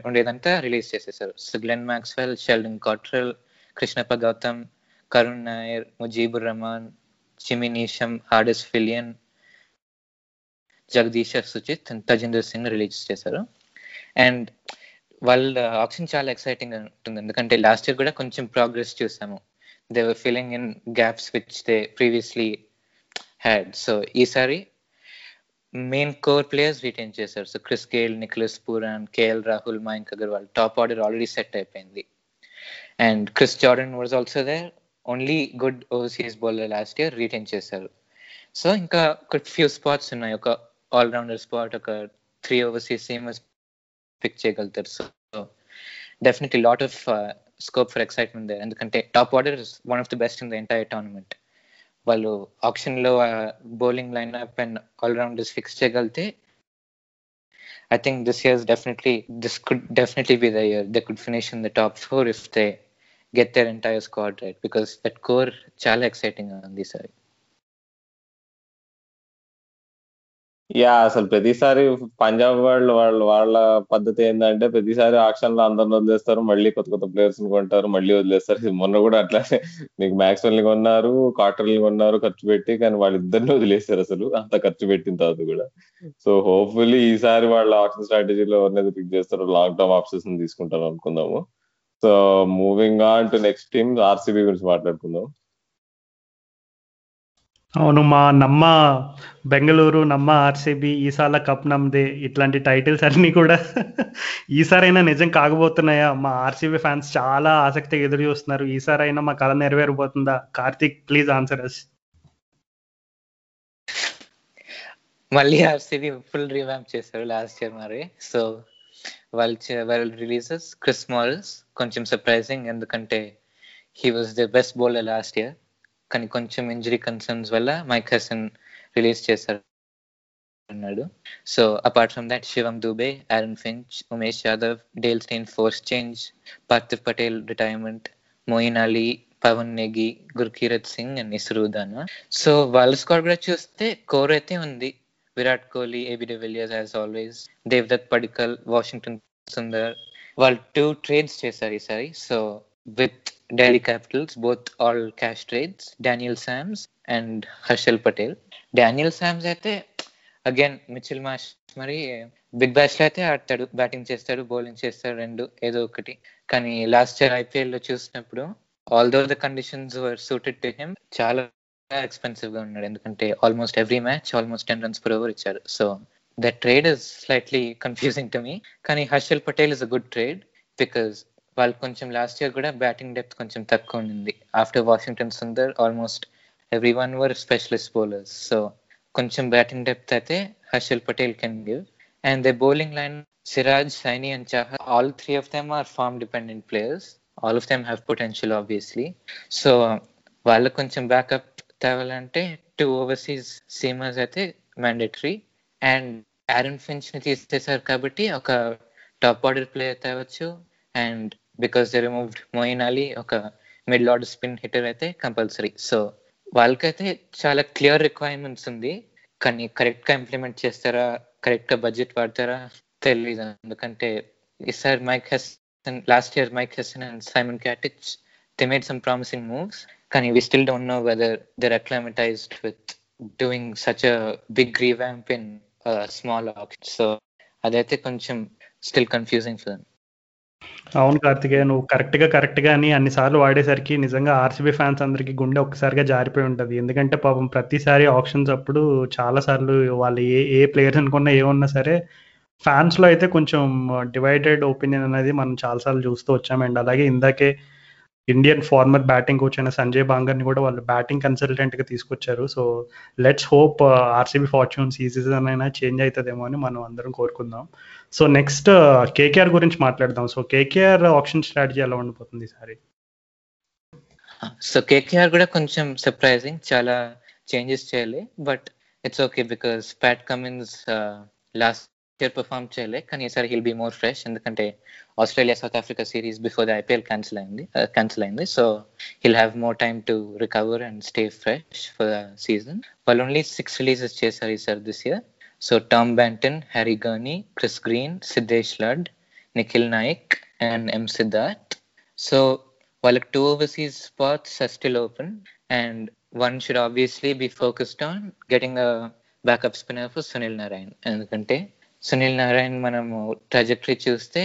ఉండేదంతా రిలీజ్ చేసేసారు. So Glenn Maxwell Sheldon Cottrell Krishnappa Gowtham Karun Nair Mujeebur Rahman Jimmy Neesham Hardus ఫిలియన్ Jagadeesha Suchith Tajinder Singh release చేశారు. అండ్ వాళ్ళ ఆప్షన్ చాలా ఎక్సైటింగ్ ఉంటుంది. ఎందుకంటే లాస్ట్ ఇయర్ కూడా కొంచెం ప్రోగ్రెస్ చూసాము. They were filling in gaps which they previously had so ఈసారి main core players retain చేశారు. So Chris Gayle Nicholas Pooran KL Rahul Mayank Agarwal top order already set అయిపోయింది. And Chris Jordan was also there only good overseas bowler last year retain చేశారు. So ఇంకా ఒక few spots ఉన్నాయి. ఒక allrounder spot ఒక three overseas సేమస్ pick చేయగలుగుతారు. So definitely lot of scope for excitement ఎందుకంటే top order is one of the best in the entire tournament వాళ్ళు auction లో bowling line up and allrounders fix చేయగలిగితే I think this year is definitely this could definitely be the year they could finish in the top four if they get their entire squad right because that core చాలా exciting ఉంది sir Yeah అసలు ప్రతిసారి పంజాబ్ వాళ్ళు వాళ్ళు వాళ్ళ పద్ధతి ఏంటంటే ప్రతిసారి ఆక్షన్లో అందరిని వదిలేస్తారు మళ్ళీ కొత్త కొత్త ప్లేయర్స్ని కొంటారు మళ్ళీ వదిలేస్తారు. మొన్న కూడా అట్లానే. నీకు మ్యాక్స్వెల్ని కొన్నారు కాటర్ని కొన్నారు ఖర్చు పెట్టి కానీ వాళ్ళిద్దరిని వదిలేస్తారు అసలు. అంత ఖర్చు పెట్టిన తర్వాత కూడా. సో హోప్ఫుల్లీ ఈసారి వాళ్ళ ఆప్షన్ స్ట్రాటజీలో ఎవరినైతే పిక్ చేస్తారో లాంగ్ టర్మ్ ఆప్షన్స్ని తీసుకుంటారు అనుకుందాము. So moving on to next team RCB గురించి మాట్లాడుకుందాం. అవును మా నమ్మ బెంగళూరు నమ్మ ఆర్సీబీ ఈసార్ల కప్ నమ్మదే ఇట్లాంటి టైటిల్స్ అన్నీ కూడా ఈసారైనా నిజం కాకపోతున్నాయా? మా ఆర్సీబీ ఫ్యాన్స్ చాలా ఆసక్తిగా ఎదురు చూస్తున్నారు. ఈసారైనా మా కళ నెరవేరబోతుందా? కార్తిక్ ప్లీజ్ ఆన్సర్ అస్ మళ్ళీ ఆర్సీబీ ఫుల్ రివాంప్ చేశారు లాస్ట్ ఇయర్ మరి. సో వాళ్ళు వాళ్ళ రిలీజెస్ క్రిస్ మారల్స్ కొంచెం సర్ప్రైజింగ్ ఎందుకంటే he was the best bowler last year కానీ కొంచెం ఇంజరీ కన్సర్న్స్ వల్ల మైక్ హసన్ రిలీజ్ చేశారు అన్నాడు. So apart from that Shivam Dube Aaron Finch Umesh Yadav Dale Steyn force change Parthiv Patel retirement Moeen Ali Pawan Negi Gurkeerat Singh and Isuru Udana so వాళ్ళ squad కూడా చూస్తే core అయితే ఉంది. Virat Kohli AB de Villiers as always Devdutt Padikkal Washington Sundar వాళ్ళు two trades చేశారు ఈసారి. So with Delhi Capitals both all cash trades Daniel Sams and Harshal Patel Daniel Sams అయితే again Mitchell Marsh మరి big బ్యాష్లో అయితే ఆడతాడు batting చేస్తాడు bowling చేస్తాడు రెండు ఏదో ఒకటి. కానీ లాస్ట్ ఇయర్ ఐపీఎల్లో చూసినప్పుడు although the conditions were suited to him చాలా ఎక్స్పెన్సివ్గా ఉన్నాడు. ఎందుకంటే almost every match almost ten runs per over ఇచ్చారు so that trade is slightly confusing to me కానీ Harshal Patel is a good trade because వాళ్ళు కొంచెం లాస్ట్ ఇయర్ కూడా batting depth కొంచెం తక్కువ ఉండింది. After Washington Sundar almost every one were specialist bowlers so కొంచెం batting depth అయితే Harshal Patel can give and the bowling line Siraj Saini and Chahal all three of them are form dependent players all of them have potential obviously so వాళ్ళు కొంచెం backup తేవాలంటే two overseas seamers అయితే mandatory and Aaron ఫించ్ని తీసేశారు కాబట్టి ఒక top order player తేవచ్చు. And because they removed Moeen Ali ఒక మిడిల్ ఆర్డర్ స్పిన్ హిటర్ అయితే కంపల్సరీ సో వాళ్ళకైతే చాలా క్లియర్ రిక్వైర్మెంట్స్ ఉంది. కానీ కరెక్ట్గా ఇంప్లిమెంట్ చేస్తారా? కరెక్ట్గా బడ్జెట్ వాడతారా? తెలియదు ఎందుకంటే ఈసారి Mike Hesson last year Mike Hesson and Simon Katich they made some promising moves కానీ we still don't know whether they're acclimatised with doing such a big revamp in small option so అదైతే కొంచెం still confusing for అవును కార్తికేయ నువ్వు కరెక్ట్గా కరెక్ట్గా అని అన్ని అని అన్నిసార్లు వాడేసరికి నిజంగా ఆర్సీబీ ఫ్యాన్స్ అందరికి గుండె ఒక్కసారిగా జారిపోయి ఉంటది. ఎందుకంటే పాపం ప్రతిసారి ఆప్షన్స్ అప్పుడు చాలా సార్లు వాళ్ళు ఏ ఏ ప్లేయర్స్ అనుకున్నా ఏమున్నా సరే ఫ్యాన్స్లో అయితే కొంచెం డివైడెడ్ ఒపీనియన్ అనేది మనం చాలాసార్లు చూస్తూ వచ్చాం అండ్ అలాగే ఇందాకే ఇండియన్ ఫార్మర్ బ్యాటింగ్ కోచ్ అయిన సంజయ్ బాంగర్ని కూడా వాళ్ళు బ్యాటింగ్ కన్సల్టెంట్‌గా తీసుకొచ్చారు. So let's hope RCB fortunes ఈ సీజన్ అయినా చేంజ్ అవుతుందేమో అని మనం అందరం కోరుకుందాం. సో నెక్స్ట్ కేకేఆర్ గురించి మాట్లాడదాం. సో కేకేఆర్ ఆప్షన్ స్ట్రాటజీ ఎలా ఉండిపోతుంది ఈసారి సో కేకేఆర్ కూడా కొంచెం సర్ప్రైజింగ్ చాలా చేంజెస్ చేయాలి. But it's okay because Pat Cummins last year perform చేయలే. కానీ ఈసారి హిల్ బి మోర్ ఫ్రెష్ ఎందుకంటే Australia South Africa series before the IPL cancel అయింది క్యాన్సిల్ అయింది. So he'll have more time to recover and stay fresh for the season వాళ్ళు only six releases చేశారు ఈసారి this year so Tom Banton Harry Gurney Chris Green Siddhesh Lad Nikhil Naik and M Siddharth so వాళ్ళకి two overseas spots are still open and one should obviously be focused on getting a backup spinner for Sunil Narine ఎందుకంటే సునీల్ నారాయణ్ మనము trajectory చూస్తే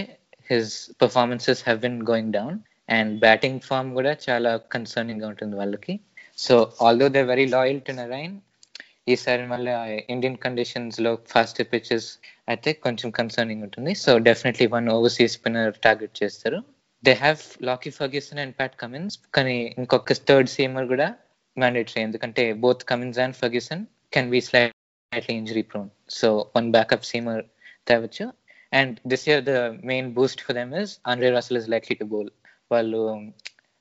his performances have been going down and batting form కూడా చాలా కన్సర్నింగ్గా ఉంటుంది వాళ్ళకి. So although they very loyal to Narine ఈసారి మళ్ళీ ఇండియన్ కండిషన్స్లో ఫాస్ట్ పిచెస్ అయితే కొంచెం కన్సర్నింగ్ ఉంటుంది. So definitely one overseas spinner target చేస్తారు. They have Lockie Ferguson and Pat Cummins కానీ ఇంకొక థర్డ్ సీమర్ కూడా మ్యాండేటరీ ఎందుకంటే both Cummins and Ferguson can be slightly injury prone so one backup seamer తేవచ్చు. And this year the main boost for them is Andre Russell is likely to bowl వాళ్ళు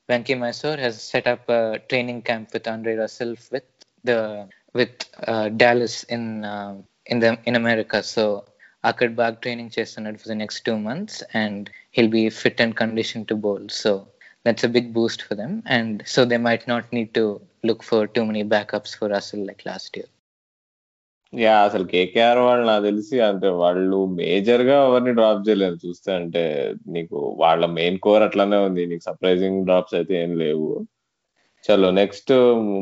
Venky Mysore he's set up training camp with Andre Russell with the with Dallas in in the in America so అక్కడ బాగా training చేస్తున్నాడు for the next two months and he'll be fit and condition to bowl so that's a big boost for them and so they might not need to look for too many backups for Russell like last year yeah అసలు KKR వాళ్ళు నాకు తెలిసి అంటే వాళ్ళు మేజర్గా ఎవరిని drop చేయలేదు చూస్తే అంటే నీకు వాళ్ళ మెయిన్ కోర్ అట్లానే ఉంది. నీకు సర్ప్రైజింగ్ డ్రాప్స్ అయితే ఏం లేవు. చలో next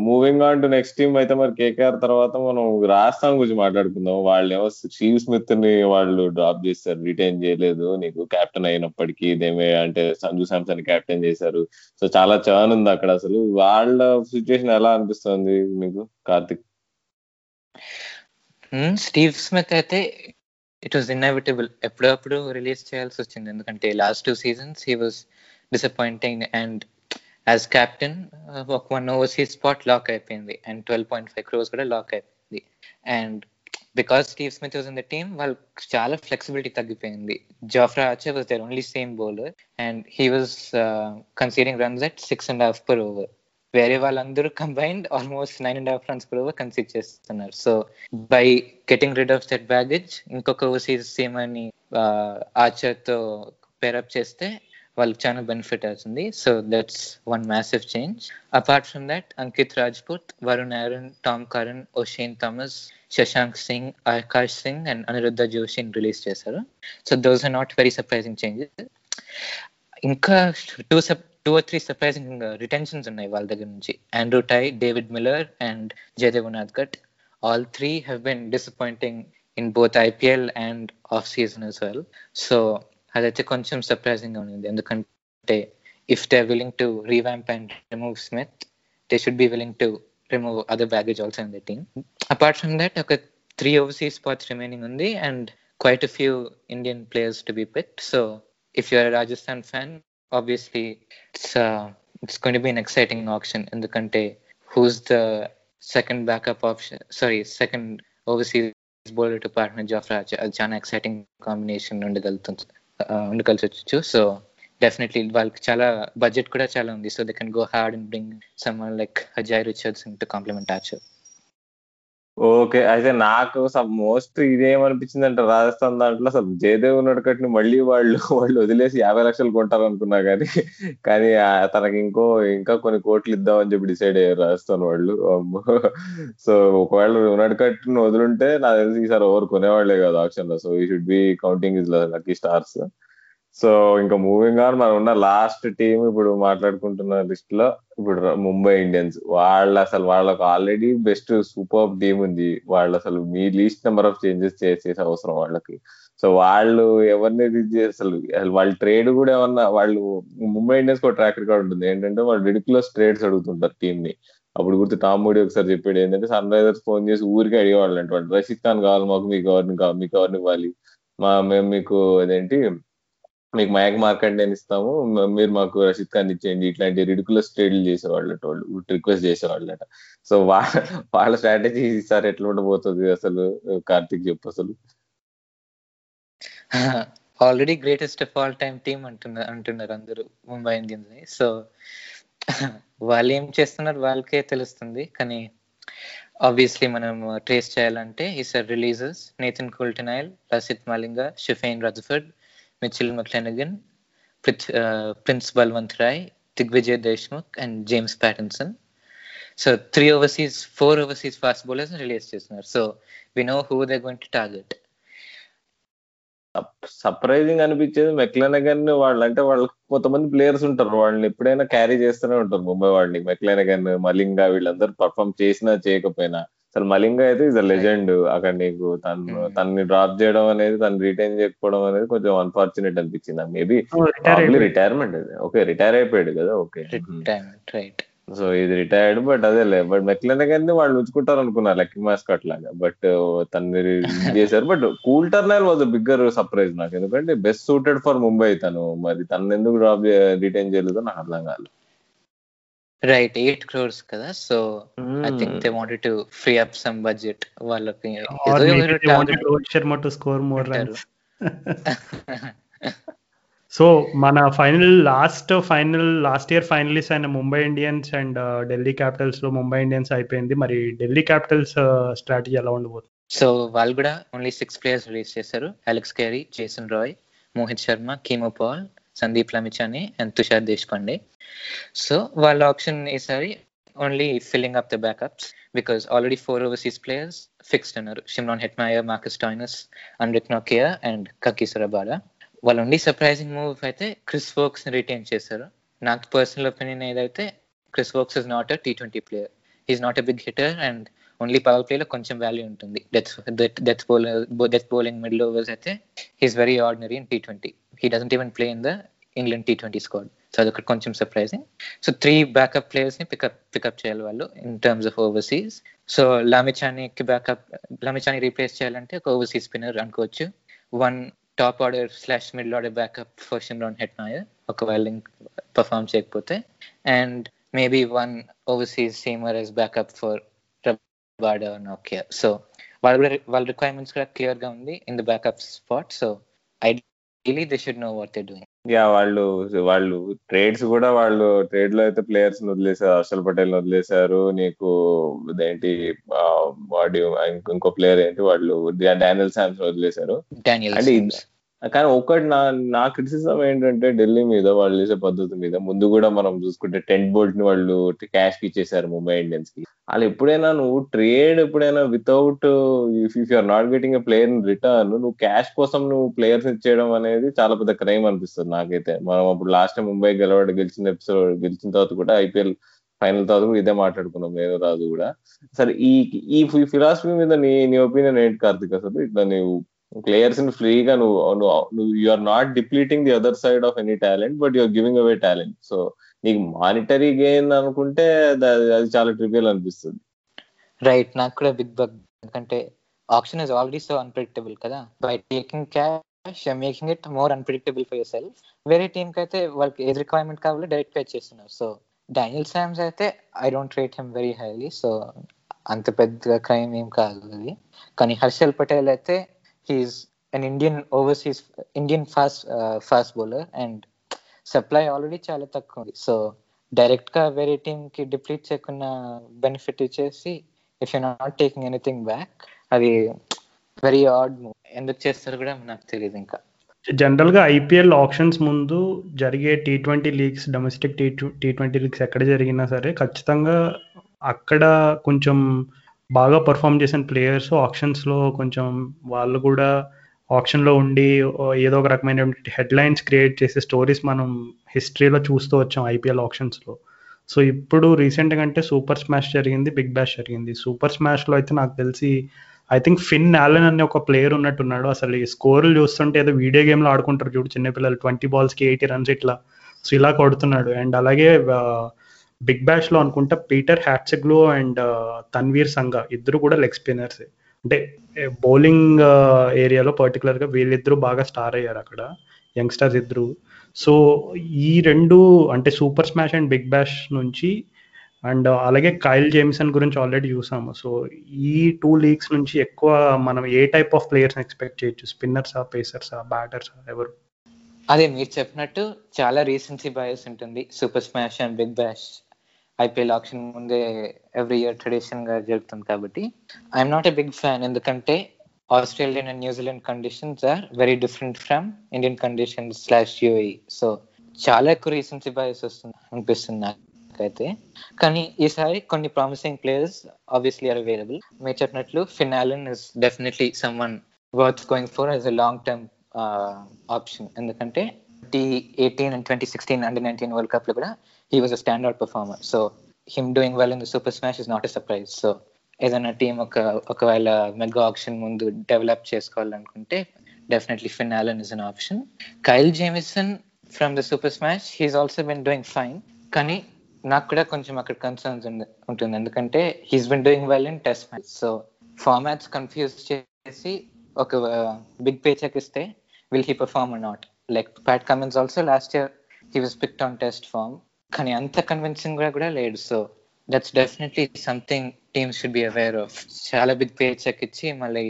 moving on to next team అయితే మరి కేకేఆర్ తర్వాత మనం రాజస్థాన్ గురించి మాట్లాడుకుందాం. వాళ్ళు ఏమో స్టీవ్ స్మిత్ని వాళ్ళు డ్రాప్ చేస్తారు రిటైన్ చేయలేదు. నీకు కెప్టెన్ అయినప్పటికీ ఇదేమే అంటే సంజు శాంసన్ కెప్టెన్ చేశారు. సో చాలా చర్న్ ఉంది అక్కడ అసలు. వాళ్ళ సిచ్యువేషన్ ఎలా అనిపిస్తుంది మీకు కార్తిక్? స్టీవ్ స్మిత్ అయితే ఇట్ వాజ్ ఇన్ఎవిటబుల్ ఎప్పుడప్పుడు రిలీజ్ చేయాల్సి వచ్చింది. ఎందుకంటే last two seasons he was disappointing and as captain ఒక వన్ ఓవర్సీస్ స్పాట్ లాక్ అయిపోయింది. And twelve point five crores కూడా లాక్ అయిపోయింది. And because Steve Smith was in the team వాళ్ళు చాలా ఫ్లెక్సిబిలిటీ తగ్గిపోయింది. Jofra ఆచే was there only seam bowler and he was conceding runs at six and half per over వేరే వాళ్ళందరూ combined almost nine and half runs per over concede చేస్తున్నారు. So by getting rid of that baggage ఇంకొక overseas seam అని Archer pair up చేస్తే వాళ్ళకి చాలా benefit అవుతుంది. So that's one massive change apart from that Ankit Rajpoot Varun Aaron Tom Curran Oshane Thomas Shashank Singh Akash Singh and Aniruddha Joshini release చేశారు. So those are not very surprising changes ఇంకా two సప్ two or three surprising retentions ఉన్నాయి వాళ్ళ దగ్గర నుంచి. Andrew Tye David Miller and Jaydev Unadkat all three have been disappointing in both IPL and off season as well so అదైతే కొంచెం surprising గా ఉంది ఎందుకంటే if they willing to revamp and remove Smith they should be willing to remove other baggage also in the team apart from that ఒక three overseas spots remaining ఉంది and quite a few Indian players to be picked so if you're a Rajasthan fan, obviously it's uh, it's going to be an exciting auction in the country. Who's the second backup option? Sorry, second overseas bowler to partner Jafraj. అది చాలా exciting combination ఉండగలుగుతుంది ఉండగలిసి వచ్చు so definitely వాళ్ళకి చాలా budget కూడా చాలా ఉంది. So they can go hard and bring some like Jhye Richards to complement Archer okay. అయితే నాకు మోస్ట్ ఇదేమనిపించింది అంటే రాజస్థాన్ దాంట్లో అసలు జయదేవ్ నడకట్ని మళ్ళీ వాళ్ళు వాళ్ళు వదిలేసి యాభై లక్షలు కొంటారు అనుకున్నా కానీ కానీ తనకి ఇంకో ఇంకా కొన్ని కోట్లు ఇద్దామని చెప్పి డిసైడ్ అయ్యారు రాజస్థాన్ వాళ్ళు. సో ఒకవేళ నడకట్ని వదులుంటే నాకు తెలిసి ఈసారి ఓవర్ కొనేవాళ్ళే కాదు ఆప్షన్లో so he should be counting his lucky stars so ఇంకా మూవింగ్ ఆన్ మనం ఉన్న లాస్ట్ టీం ఇప్పుడు మాట్లాడుకుంటున్న లిస్ట్లో ఇప్పుడు ముంబై ఇండియన్స్. వాళ్ళ అసలు వాళ్ళకు ఆల్రెడీ బెస్ట్ సూపర్ టీం ఉంది. వాళ్ళు అసలు మీ లీస్ట్ నెంబర్ ఆఫ్ చేంజెస్ చేసేసి అవసరం వాళ్ళకి. సో వాళ్ళు ఎవరిని అసలు అసలు వాళ్ళ ట్రేడ్ కూడా ఏమన్నా వాళ్ళు ముంబై ఇండియన్స్ కూడా ట్రాక్ రికార్డ్ ఉంటుంది. ఏంటంటే వాళ్ళు రెడిక్యులస్ ట్రేడ్స్ అడుగుతుంటారు టీం ని. అప్పుడు గుర్తు టామ్ మోడీ ఒకసారి చెప్పాడు ఏంటంటే సన్ రైజర్స్ ఫోన్ చేసి ఊరికి అడిగేవాళ్ళు అంటే వాళ్ళు. రషీద్ ఖాన్ కావాలి మాకు మీకు ఎవరిని మీకు ఎవరిని ఇవ్వాలి? మా మేము మీకు అదేంటి మీకు మయక్ మార్కండేని ఇస్తాము? మీరు మాకు రషీద్ ఖాన్ ఇచ్చేయండి. ఇట్లాంటి రిడికులస్ ట్రేడ్లు చేసేవాళ్ళట వాళ్ళు రిక్వెస్ట్ చేసేవాళ్ళట. సో వాళ్ళ వాళ్ళ స్ట్రాటజీ ఈసారి ఎట్లా ఉండబోతుంది అసలు? కార్తిక్ చెప్పు అసలు. Already greatest of all time team అంటున్నారు అంటున్నారు అందరూ ముంబై ఇండియన్స్ని సో వాళ్ళు ఏం చేస్తున్నారు? వాళ్ళకే తెలుస్తుంది. కానీ ఆబ్వియస్లీ మనం ట్రేస్ చేయాలంటే ఈసారి releases Nathan Coulter Nile Lasith Malinga Sherfane Rutherford Mitchell McClenaghan Prince Balwant Rai Digvijay Deshmukh and James Pattinson. So three overseas four overseas fast bowlers release చేస్తున్నారు. So we know who they going to target surprising అనిపించేది McClenaghan వాళ్ళు అంటే వాళ్ళకి కొంతమంది players ఉంటారు. వాళ్ళని ఎప్పుడైనా carry చేస్తూనే ఉంటారు ముంబై వాళ్ళని. మెక్లెనగన్ మలింగా వీళ్ళందరూ పర్ఫామ్ చేసినా చేయకపోయినా. అసలు మలింగా అయితే ఇస్ అ లెజెండ్ అక్కడ నీకు తను తనని డ్రాప్ చేయడం అనేది తను రిటైన్ చేయకపోవడం అనేది కొంచెం అన్ఫార్చునేట్ అనిపించింది. మేబీ రిటైర్మెంట్ ఓకే రిటైర్ అయిపోయాడు కదా ఓకే రైట్ సో ఇది రిటైర్డ్ బట్ అదేలే బట్ మెక్లెన్ కానీ వాళ్ళు ఉంచుకుంటారు అనుకున్నారు లక్కీ మాస్కట్ లాగా. బట్ తను చేశారు. But Coulter Nile was bigger surprise నాకు. ఎందుకంటే బెస్ట్ సూటెడ్ ఫర్ ముంబై తను. మరి తను ఎందుకు డ్రాప్ రిటైన్ చేయలేదో నాకు అర్థం కాలేదు. రైట్ ఎయిట్ క్రోర్స్ కదా so I think they wanted to free up some budget వాళ్ళకి. Rohit Sharma to score more runs so మన final last final last year finalist అయిన ముంబై ఇండియన్స్ అండ్ ఢిల్లీ క్యాపిటల్స్లో ముంబై ఇండియన్స్ అయిపోయింది. మరి ఢిల్లీ క్యాపిటల్స్ స్ట్రాటజీ ఎలా ఉండబోతుంది? సో వాళ్ళు కూడా ఓన్లీ సిక్స్ ప్లేయర్స్ రిలీజ్ చేశారు. Alex Carey Jason Roy Mohit Sharma Keemo Paul Sandeep Lamichhane and Tushar Deshpande. So వాళ్ళ ఆప్షన్ ఈసారి only filling up the backups because already four overseas players fixed అన్నారు Shimron Hetmyer Marcus Stoinis Anrich Nokia and Kagiso Rabada వాళ్ళు only surprising move అయితే Chris Woakes retain చేశారు. నాకు personal opinion ఏదైతే Chris Woakes is not a T twenty player he's not a big hitter and only power ప్లేలో కొంచెం value ఉంటుంది. Death death death bowler death bowling middle overs అయితే he's very ordinary in T twenty he doesn't even play in the England T twenty squad so అదొకటి కొంచెం surprising so three backup ప్లేయర్స్ని pick up pick up చేయాలి వాళ్ళు in terms of overseas so లామిచానికి backup Lamichhane replace చేయాలంటే ఒక overseas spinner అనుకోవచ్చు. One top order slash middle order backup for Shimron Hetmyer ఒకవేళ perform చేయకపోతే. And maybe one overseas seamer as backup for Rabada Nokia so వాళ్ళ వాళ్ళ requirements కూడా క్లియర్గా ఉంది in the backup spot so ideally they should know what they doing yeah వాళ్ళు వాళ్ళు trades కూడా వాళ్ళు ట్రేడ్లో అయితే ప్లేయర్స్ వదిలేసారు హర్షల్ పటేల్ వదిలేశారు. నీకు ఇదేంటి వాడి ఇంకో ప్లేయర్ ఏంటి వాళ్ళు డానియల్ శామ్స్ వదిలేశారు. అంటే కానీ ఒకటి నా నా క్రిటిసిజం ఏంటంటే ఢిల్లీ మీద వాళ్ళు చేసే పద్ధతి మీద ముందు కూడా మనం చూసుకుంటే టెంట్ బోల్ట్ని వాళ్ళు క్యాష్కి ఇచ్చేసారు ముంబై ఇండియన్స్కి. వాళ్ళు ఎప్పుడైనా నువ్వు ట్రేడ్ ఎప్పుడైనా without if if you're not getting a player return నువ్వు క్యాష్ కోసం నువ్వు ప్లేయర్స్ ఇచ్చేయడం అనేది చాలా పెద్ద క్రైమ్ అనిపిస్తుంది నాకైతే. మనం అప్పుడు లాస్ట్ టైం ముంబై గెలవడం గెలిచిన ఎపిసోడ్ గెలిచిన తర్వాత కూడా ఐపీఎల్ ఫైనల్ తర్వాత కూడా ఇదే మాట్లాడుకున్నాం నేను రాజు కూడా. సరే ఈ ఈ ఫిలాసఫీ మీద నీ నీ ఒపీనియన్ ఏంటి కార్తిక్? అసలు ఇట్లా నువ్వు ప్లేయర్స్ని ఫ్రీగా నువ్వు నువ్వు you are not depleting the other side of any talent but you're giving away talent so నీకు మానిటరీ గెయిన్ అనుకుంటే అది చాలా ట్రివియల్ అనిపిస్తుంది. రైట్ నాకు కూడా బిగ్ బగ్ ఎందుకంటే auction is already so unpredictable కదా. By taking cash making it more unpredictable for yourself వేరే టీమ్కి అయితే వాళ్ళకి ఏది రిక్వైర్మెంట్ కావాలో డైరెక్ట్ పే చేస్తున్నారు. సో డానియల్ శామ్స్ అయితే I don't rate him very highly so అంత పెద్ద క్రైమ్ ఏం కాదు అది. కానీ హర్షల్ పటేల్ అయితే he's an Indian Indian Indian Indian fast fast bowler and supply already చాలా తక్కువ ఉంది. సో డైరెక్ట్గా వేరే టీమ్కి డిప్లీట్ చేయకుండా బెనిఫిట్ ఇచ్చేసి if you not taking anything back అది వెరీ ఆడ్ మూవ్ ఎందుకు చేస్తారు కూడా నాకు తెలియదు ఇంకా. జనరల్గా ఐపీఎల్ ఆప్షన్స్ ముందు జరిగే T twenty leagues domestic T T twenty leagues ఎక్కడ జరిగినా సరే ఖచ్చితంగా అక్కడ కొంచెం బాగా పర్ఫామ్ చేసిన ప్లేయర్స్ ఆప్షన్స్లో కొంచెం వాళ్ళు కూడా ఆప్షన్లో ఉండి ఏదో ఒక రకమైన హెడ్లైన్స్ క్రియేట్ చేసే స్టోరీస్ మనం హిస్టరీలో చూస్తూ వచ్చాం ఐపీఎల్ ఆప్షన్స్లో సో ఇప్పుడు రీసెంట్గా అంటే సూపర్ స్మాష్ జరిగింది బిగ్ బ్యాష్ జరిగింది. సూపర్ స్మాష్లో అయితే నాకు తెలిసి ఐ థింక్ ఫిన్ నాలెన్ అనే ఒక ప్లేయర్ ఉన్నట్టున్నాడు. అసలు ఈ స్కోర్లు చూస్తుంటే ఏదో వీడియో గేమ్లో ఆడుకుంటారు చూడు చిన్నపిల్లలు ట్వంటీ బాల్స్కి ఎయిటీ రన్స్ ఇట్లా. సో ఇలా కొడుతున్నాడు. అండ్ అలాగే బిగ్ బ్యాష్లో అనుకుంటా Peter Hatzoglou and Tanveer Sangha ఇద్దరు కూడా లెగ్ స్పిన్నర్స్. అంటే బౌలింగ్ ఏరియాలో పర్టికులర్గా వీళ్ళిద్దరూ బాగా స్టార్ అయ్యారు అక్కడ. యంగ్స్టర్స్ ఇద్దరు. సో ఈ రెండు అంటే Super Smash and Big Bash నుంచి అండ్ అలాగే కైల్ జేమ్సన్ గురించి ఆల్రెడీ చూసాము. సో ఈ టూ లీగ్స్ నుంచి ఎక్కువ మనం ఏ టైప్ ఆఫ్ ప్లేయర్స్ ఎక్స్పెక్ట్ చేయొచ్చు? స్పిన్నర్సా పేసర్సా బ్యాటర్సా ఎవరు? అదే మీరు చెప్పినట్టు చాలా రీసెన్సీ బయస్ ఉంటుంది. Super smash and big bash IPL auction ముందే ఎవ్రీ ఇయర్ ట్రెడిషన్గా జరుగుతుంది కాబట్టి I'm not a big fan ఎందుకంటే Australian and New Zealand conditions are very different from Indian conditions slash U A so చాలా ఎక్కువ recency bias వస్తుంది అనిపిస్తుంది నాకైతే. కానీ ఈసారి కొన్ని promising players obviously are available మీరు చెప్పినట్లు Finn Allen is definitely someone worth going for as a long term option ఎందుకంటే twenty eighteen and twenty sixteen under nineteen world కప్లో కూడా he was a standard performer so him doing well in the super smash is not a surprise so ఏదైనా team ఒక ఒకవేళ mega option ముందు develop చేసుకోవాలనుకుంటే definitely Finn Allen is an option Kyle Jamieson from the super smash he's also been doing fine కానీ నాకు కూడా కొంచెం అక్కడ కన్సర్న్స్ ఉంటుంది. ఎందుకంటే he's been doing well in test match so formats confuse చేసి ఒక బిగ్ పే చెక్ ఇస్తే will he perform not like Pat Cummins also last year he was picked on test form కానీ అంత కన్విన్సింగ్గా కూడా లేడు. So that's definitely something team should be aware of చాలా big pay check ఇచ్చి మళ్ళీ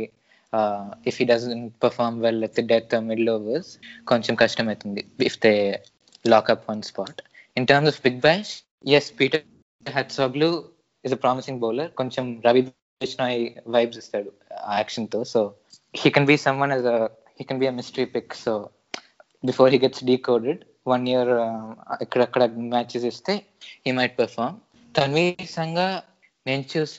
if he doesn't perform well at death middle overs కొంచెం కష్టం అవుతుంది if they lock up one spot in terms of big bash as Peter Hatzoglou is a promising bowler కొంచెం Ravi Bishnoi vibes ఇస్తాడు యాక్షన్తో so he can be someone as he can be a mystery pick so before he gets decoded one year ఎక్కడెక్కడ matches ఇస్తే he might perform Tanveer Sangha నేను చూస్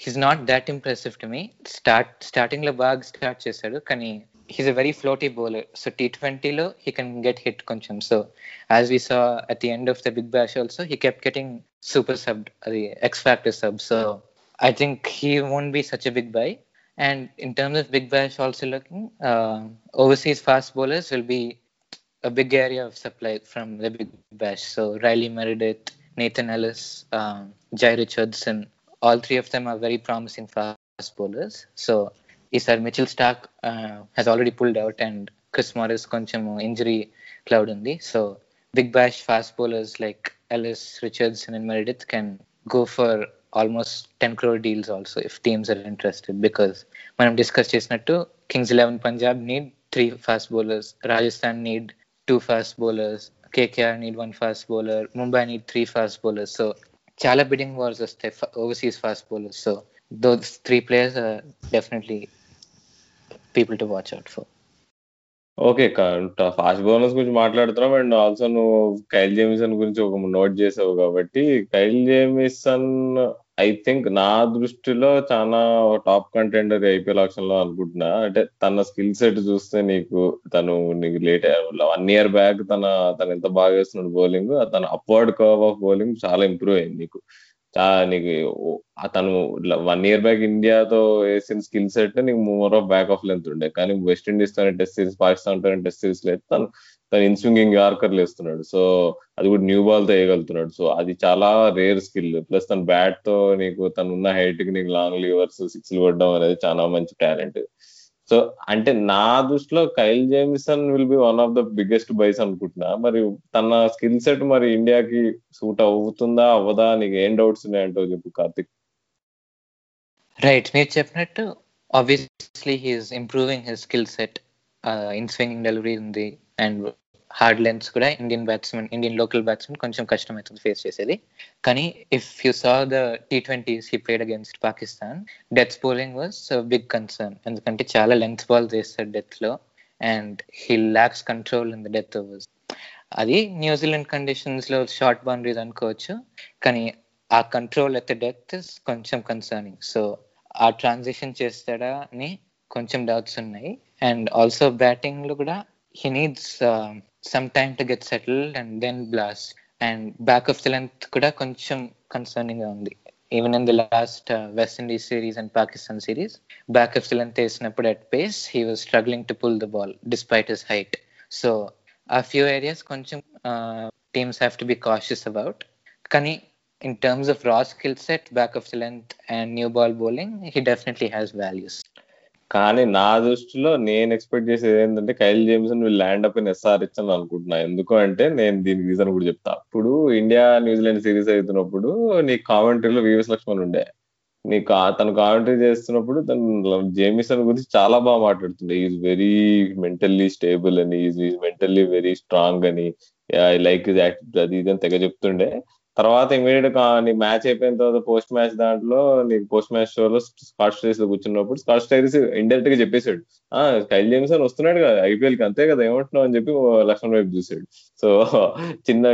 he's not that impressive to me start స్టార్టింగ్లో బాగా start చేశాడు కానీ he's a very floaty bowler so T ట్వంటీలో he can get hit కొంచెం. So as we saw at the end of the big bash also he kept getting super sub అది X factor sub so I think he won't be such a big buy And in terms of Big Bash, also looking uh, overseas fast bowlers will be a big area of supply from the Big Bash. So Riley Meredith, Nathan Ellis, um, Jai Richardson, all three of them are very promising fast bowlers. So Isar Mitchell Stark uh, has already pulled out, and Chris Morris koncham injury cloud undi. So Big Bash fast bowlers like Ellis, Richardson, and Meredith can go for almost ten crore deals also if teams are interested because మనం discuss చేసినట్టు Kings Eleven Punjab need three fast bowlers Rajasthan need two fast bowlers KKR need one fast bowler Mumbai need three fast bowlers so చాలా bidding wars వస్తాయి overseas fast bowlers so those three players definitely people to watch out for okay fast bowlers గురించి మాట్లాడుతున్నాం and also నువ్వు Kyle Jamieson గురించి ఒక note చేసావు కాబట్టి Kyle Jamieson I think నా దృష్టిలో చాలా టాప్ కంటెండర్ ఐపీఎల్ ఆప్షన్లో అనుకుంటున్నా. అంటే తన స్కిల్ సెట్ చూస్తే నీకు తను నీకు లేట్ వన్ ఇయర్ బ్యాక్ తన తను ఎంత బాగా వేస్తున్నాడు బౌలింగ్ తన అప్వర్డ్ కర్వ్ ఆఫ్ బౌలింగ్ చాలా ఇంప్రూవ్ అయింది నీకు. నీకు అతను వన్ ఇయర్ బ్యాక్ ఇండియాతో వేసిన స్కిల్ సెట్ నీకు more of back of length ఉండే. కానీ వెస్ట్ ఇండీస్ తోనే టెస్ట్ సిరీస్ పాకిస్తాన్ తోనే టెస్ట్ సిరీస్ లేదు తను తను ఇన్స్వింగింగ్ యార్కర్లు వేస్తున్నాడు. సో అది కూడా న్యూ బాల్తో వేయగలుగుతున్నాడు. సో అది చాలా రేర్ స్కిల్ ప్లస్ తన బ్యాట్తో నీకు తను ఉన్న హైట్కి నీకు లాంగ్ లీవర్స్ సిక్స్ కొట్టడం అనేది చాలా మంచి టాలెంట్ సో అంటే నా దృష్టిలో Kyle Jamieson will be one of the biggest buys అనుకుంటున్నా. మరి తన స్కిల్ సెట్ మరి ఇండియాకి సూట్ అవుతుందా అవ్వదా? నీకు ఏం డౌట్స్ ఉన్నాయంటో చెప్పు కార్తిక్. రైట్ మీరు చెప్పినట్టు obviously he's improving his skill set in swinging delivery ఉంది. అండ్ హార్డ్ లెన్స్ కూడా Indian batsmen Indian local batsmen కొంచెం కష్టమవుతుంది ఫేస్ చేసేది. కానీ if you saw the T twenties he played against Pakistan death bowling was big concern ఎందుకంటే చాలా length ball చేస్తారు డెత్లో and he lacks control in the death overs అది New Zealand కండిషన్స్లో short boundaries అనుకోవచ్చు కానీ ఆ కంట్రోల్ ఎట్ డెత్ కొంచెం concerning so ఆ ట్రాన్సిషన్ చేస్తాడా అని కొంచెం డౌట్స్ ఉన్నాయి. అండ్ ఆల్సో బ్యాటింగ్లో కూడా he needs some time to get settled and then blast and back of the length కూడా కొంచెం కన్సర్నింగ్గా ఉంది even in the last West Indies series and Pakistan series back of the length వేసినప్పుడు at pace he was struggling to pull the ball despite his height so a few areas కొంచెం teams have to be cautious about కానీ in terms of raw skill set, back of the length, and new ball bowling, he definitely has values. కానీ నా దృష్టిలో నేను expect చేసేది ఏంటంటే Kyle Jameson will land up in SRH అని అనుకుంటున్నా. ఎందుకు అంటే నేను దీనికి రీజన్ కూడా చెప్తా. అప్పుడు ఇండియా న్యూజిలాండ్ సిరీస్ అవుతున్నప్పుడు నీ కామెంటరీలో వివిఎస్ లక్ష్మణ్ ఉండే. నీకు తను కామెంటరీ చేస్తున్నప్పుడు తను జేమిసన్ గురించి చాలా బాగా మాట్లాడుతుండే. ఈజ్ వెరీ మెంటల్లీ స్టేబుల్ అని ఈజ్ మెంటల్లీ వెరీ స్ట్రాంగ్ అని. ఐ లైక్ అది ఇది అని తెగ చెప్తుండే. తర్వాత ఇమీడియట్ నీ మ్యాచ్ అయిపోయిన తర్వాత పోస్ట్ మ్యాచ్ దాంట్లో నీకు పోస్ట్ మ్యాచ్ షోలో స్కాట్ స్టైరీస్లో కూర్చున్నప్పుడు స్కాట్ స్టైరీస్ ఇండైరెక్ట్గా చెప్పేశాడు. ఆ కైల్ జేమ్సన్ వస్తున్నాడు కదా ఐపీఎల్కి అంతే కదా ఏమంటున్నావు? అని చెప్పి లక్ష్మణ్ వైపు చూసాడు సో చిన్న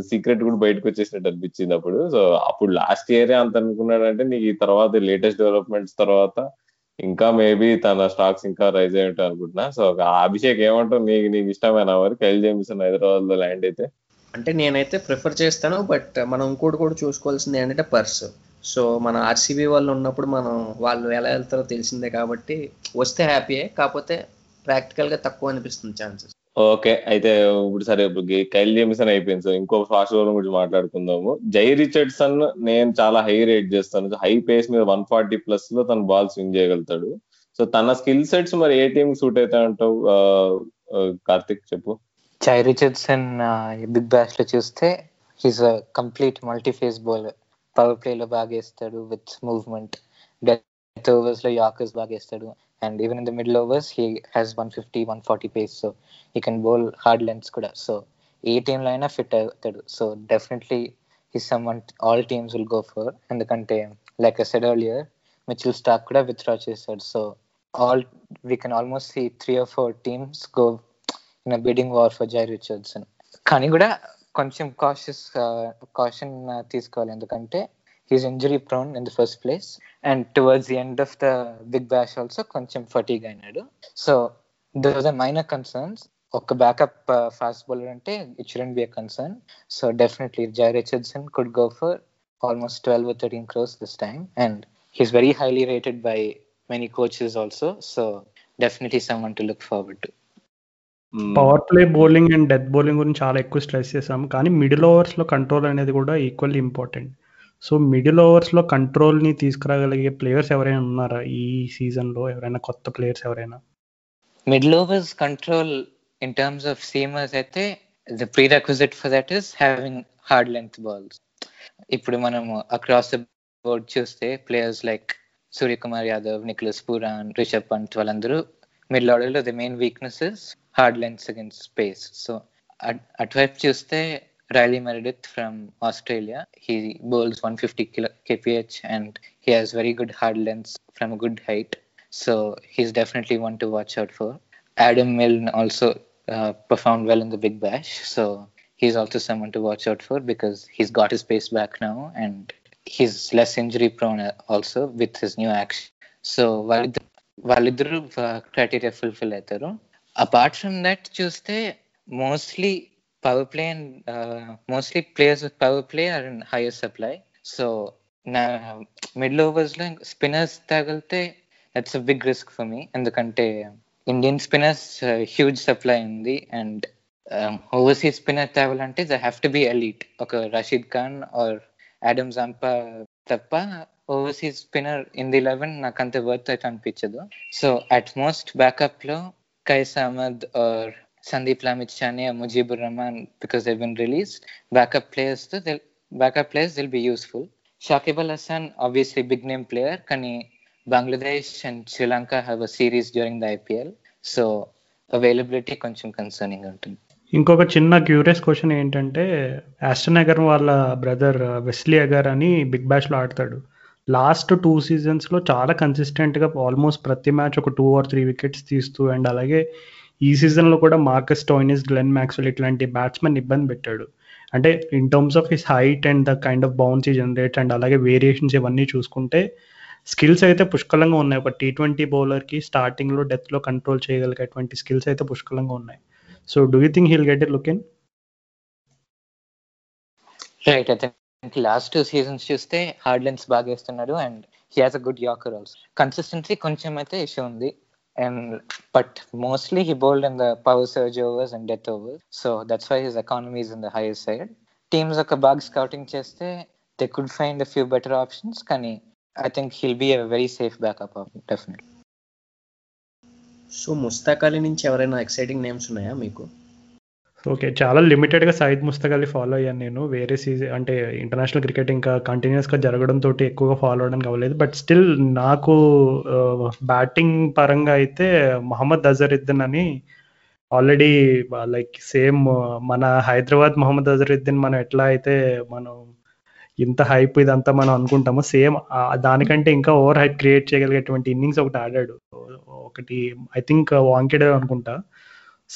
సీక్రెట్ కూడా బయటకు వచ్చేసినట్టు అనిపించింది అప్పుడు. సో అప్పుడు లాస్ట్ ఇయరే అంత అనుకున్నాడంటే నీకు ఈ తర్వాత లేటెస్ట్ డెవలప్మెంట్స్ తర్వాత ఇంకా మేబీ తన స్టాక్స్ ఇంకా రైజ్ అయ్యి ఉంటాయి అనుకుంటున్నా. సో అభిషేక్ ఏమంటావు? నీకు నీకు ఇష్టమైన మరి కైల్ జేమ్సన్ హైదరాబాద్లో ల్యాండ్ అయితే. అంటే నేనైతే ప్రిఫర్ చేస్తాను బట్ మనం ఇంకోటి కూడా చూసుకోవాల్సింది ఏంటంటే పర్స్ సో మన ఆర్సీబీ వాళ్ళు ఉన్నప్పుడు మనం వాళ్ళు ఎలా వెళ్తారో తెలిసిందే కాబట్టి వస్తే హ్యాపీయే కాకపోతే ప్రాక్టికల్గా తక్కువ అనిపిస్తుంది ఛాన్సెస్ ఓకే అయితే ఇప్పుడు సరే ఇప్పుడు కైల్ జేమిసన్ అయిపోయింది సో ఇంకో ఫాస్ట్ బౌలర్ గురించి మాట్లాడుకుందాము. జై రిచర్డ్సన్ నేను చాలా హై రేట్ చేస్తాను హై పేస్ మీద వన్ ఫార్టీ ప్లస్లో తన బాల్ స్వింగ్ చేయగలుగుతాడు. సో తన స్కిల్ సెట్స్ మరి ఏ టీమ్ సూట్ అవుతాయి అంటావు కార్తిక్ చెప్పు. చై రిచర్డ్సన్ బిగ్ బ్యాష్లో చూస్తే he's complete multi phase bowler power play లో బాగా వేస్తాడు విత్ మూవ్మెంట్ డెత్ ఓవర్స్లో యాకర్స్ బాగా వేస్తాడు and even in the middle overs he has one fifty one forty pace so he can bowl hard lengths కూడా. So ఏ టీంలో అయినా ఫిట్ అవుతాడు. So definitely he someone all teams will go for ఎందుకంటే like I said earlier Mitchell Starc కూడా withdraw చేశాడు. So all we can almost see three or four teams go in bidding war for Jhye Richardson కానీ కూడా కొంచెం cautious caution తీసుకోవాలి. ఎందుకంటే he's injury prone in the first place and towards the end of the big bash also కొంచెం fatigue అయినాడు. So those are minor concerns ఒక backup fast bowler అంటే it shouldn't be a concern so definitely Jhye Richardson could go for almost twelve thirteen crores this time and he's very highly rated by many coaches also so definitely someone to look forward to power play bowling and death bowling గురించి చాలా ఎక్కువ stress చేసాం కానీ middle ఓవర్స్లో control అనేది కూడా equally important so middle ఓవర్స్లో కంట్రోల్ని తీసుకురాగలిగే ప్లేయర్స్ ఎవరైనా ఉన్నారా ఈ సీజన్లో? ఎవరైనా కొత్త ప్లేయర్స్ ఎవరైనా? Middle overs control in terms of seamers అయితే the prerequisite for that is having hard length balls ఇప్పుడు మనము అక్రాస్ ద బోర్డ్ చూస్తే players like Suryakumar Yadav Nicholas Pooran Rishabh Pant వాళ్ళందరూ మిడిల్ ఆర్డర్లో the main weaknesses hard lens against space. So at, at Web Tuesday, Riley Meredith from Australia, he bowls 150 kph and he has very good hard lens from a good height. So he's definitely one to watch out for. Adam Milne also uh, performed well in the Big Bash. So he's also someone to watch out for because he's got his pace back now and he's less injury prone uh, also with his new action. So, Validru uh, criteria fulfill apart from that చూస్తే mostly power play and mostly players with power play are in higher supply so నా middle ఓవర్స్లో spinners తగిలితే that's a big risk for me ఎందుకంటే Indian spinners huge supply ఉంది. And overseas spinner తేవాలంటే they have to be elite ఒక Rashid Khan or Adam Zampa తప్ప overseas spinner in the eleven నాకు అంత worth అయితే అనిపించదు. So at most బ్యాకప్లో Kais Ahmad or Sandeep Lamichhane Mujeebur Rahman because they been release backup players backup players ప్లేయర్స్ be useful. Useful Shakib Hassan, obviously big big name player కానీ Bangladesh and Sri Lanka have a series during the IPL. So availability కొంచెం concerning ఉంటుంది ఇంకొక చిన్న curious question ఏంటంటే Ashton Agar వాళ్ళ brother Wesley Agar అని big బ్యాష్లో ఆడతాడు లాస్ట్ టూ సీజన్స్లో చాలా కన్సిస్టెంట్గా ఆల్మోస్ట్ ప్రతి మ్యాచ్ ఒక టూ ఆర్ త్రీ వికెట్స్ తీస్తూ అండ్ అలాగే ఈ సీజన్లో కూడా మార్కస్ టోయినిస్ గ్లెన్ మ్యాక్స్వెల్ ఇట్లాంటి బ్యాట్స్మెన్ ఇబ్బంది పెట్టాడు. అంటే in terms of his height and the kind of bouncy generates and అలాగే వేరియేషన్స్ ఇవన్నీ చూసుకుంటే స్కిల్స్ అయితే పుష్కలంగా ఉన్నాయి. ఒక టీ ట్వంటీ బౌలర్కి స్టార్టింగ్లో డెత్లో కంట్రోల్ చేయగలిగేటువంటి స్కిల్స్ అయితే పుష్కలంగా ఉన్నాయి. So do you think he'll get it look in right అయితే లాస్ట్ టూ సీజన్స్ చూస్తే హార్డ్ లెన్స్ బాగా వేస్తున్నాడు and he has a good yorker also consistency కొంచెం అయితే ఇష్యూ ఉంది. And but mostly he bowled in the power surge overs and death overs so that's why his economies in the higher side teams ఒక బాగా scouting చేస్తే they could find few better options కానీ I think he'll be very safe backup definitely so Mushtaq Ali నుంచి ఎవరైనా exciting names ఉన్నాయా మీకు? Okay చాలా లిమిటెడ్గా సైద్ ముస్తక్ అలీ ఫాలో అయ్యాను నేను. వేరే సీజన్ అంటే ఇంటర్నేషనల్ క్రికెట్ ఇంకా కంటిన్యూస్గా జరగడంతో ఎక్కువగా ఫాలో అవడానికి అవ్వలేదు. బట్ స్టిల్ నాకు బ్యాటింగ్ పరంగా అయితే మహమ్మద్ అజరుద్దీన్ అని ఆల్రెడీ లైక్ సేమ్ మన హైదరాబాద్ మహమ్మద్ అజరుద్దీన్ మనం ఎట్లా అయితే మనం ఇంత హైప్ ఇదంతా మనం అనుకుంటాము సేమ్ దానికంటే ఇంకా ఓవర్ హైప్ క్రియేట్ చేయగలిగేటువంటి ఇన్నింగ్స్ ఒకటి ఆడాడు. ఒకటి ఐ థింక్ వాంకెడ్ అనుకుంటా.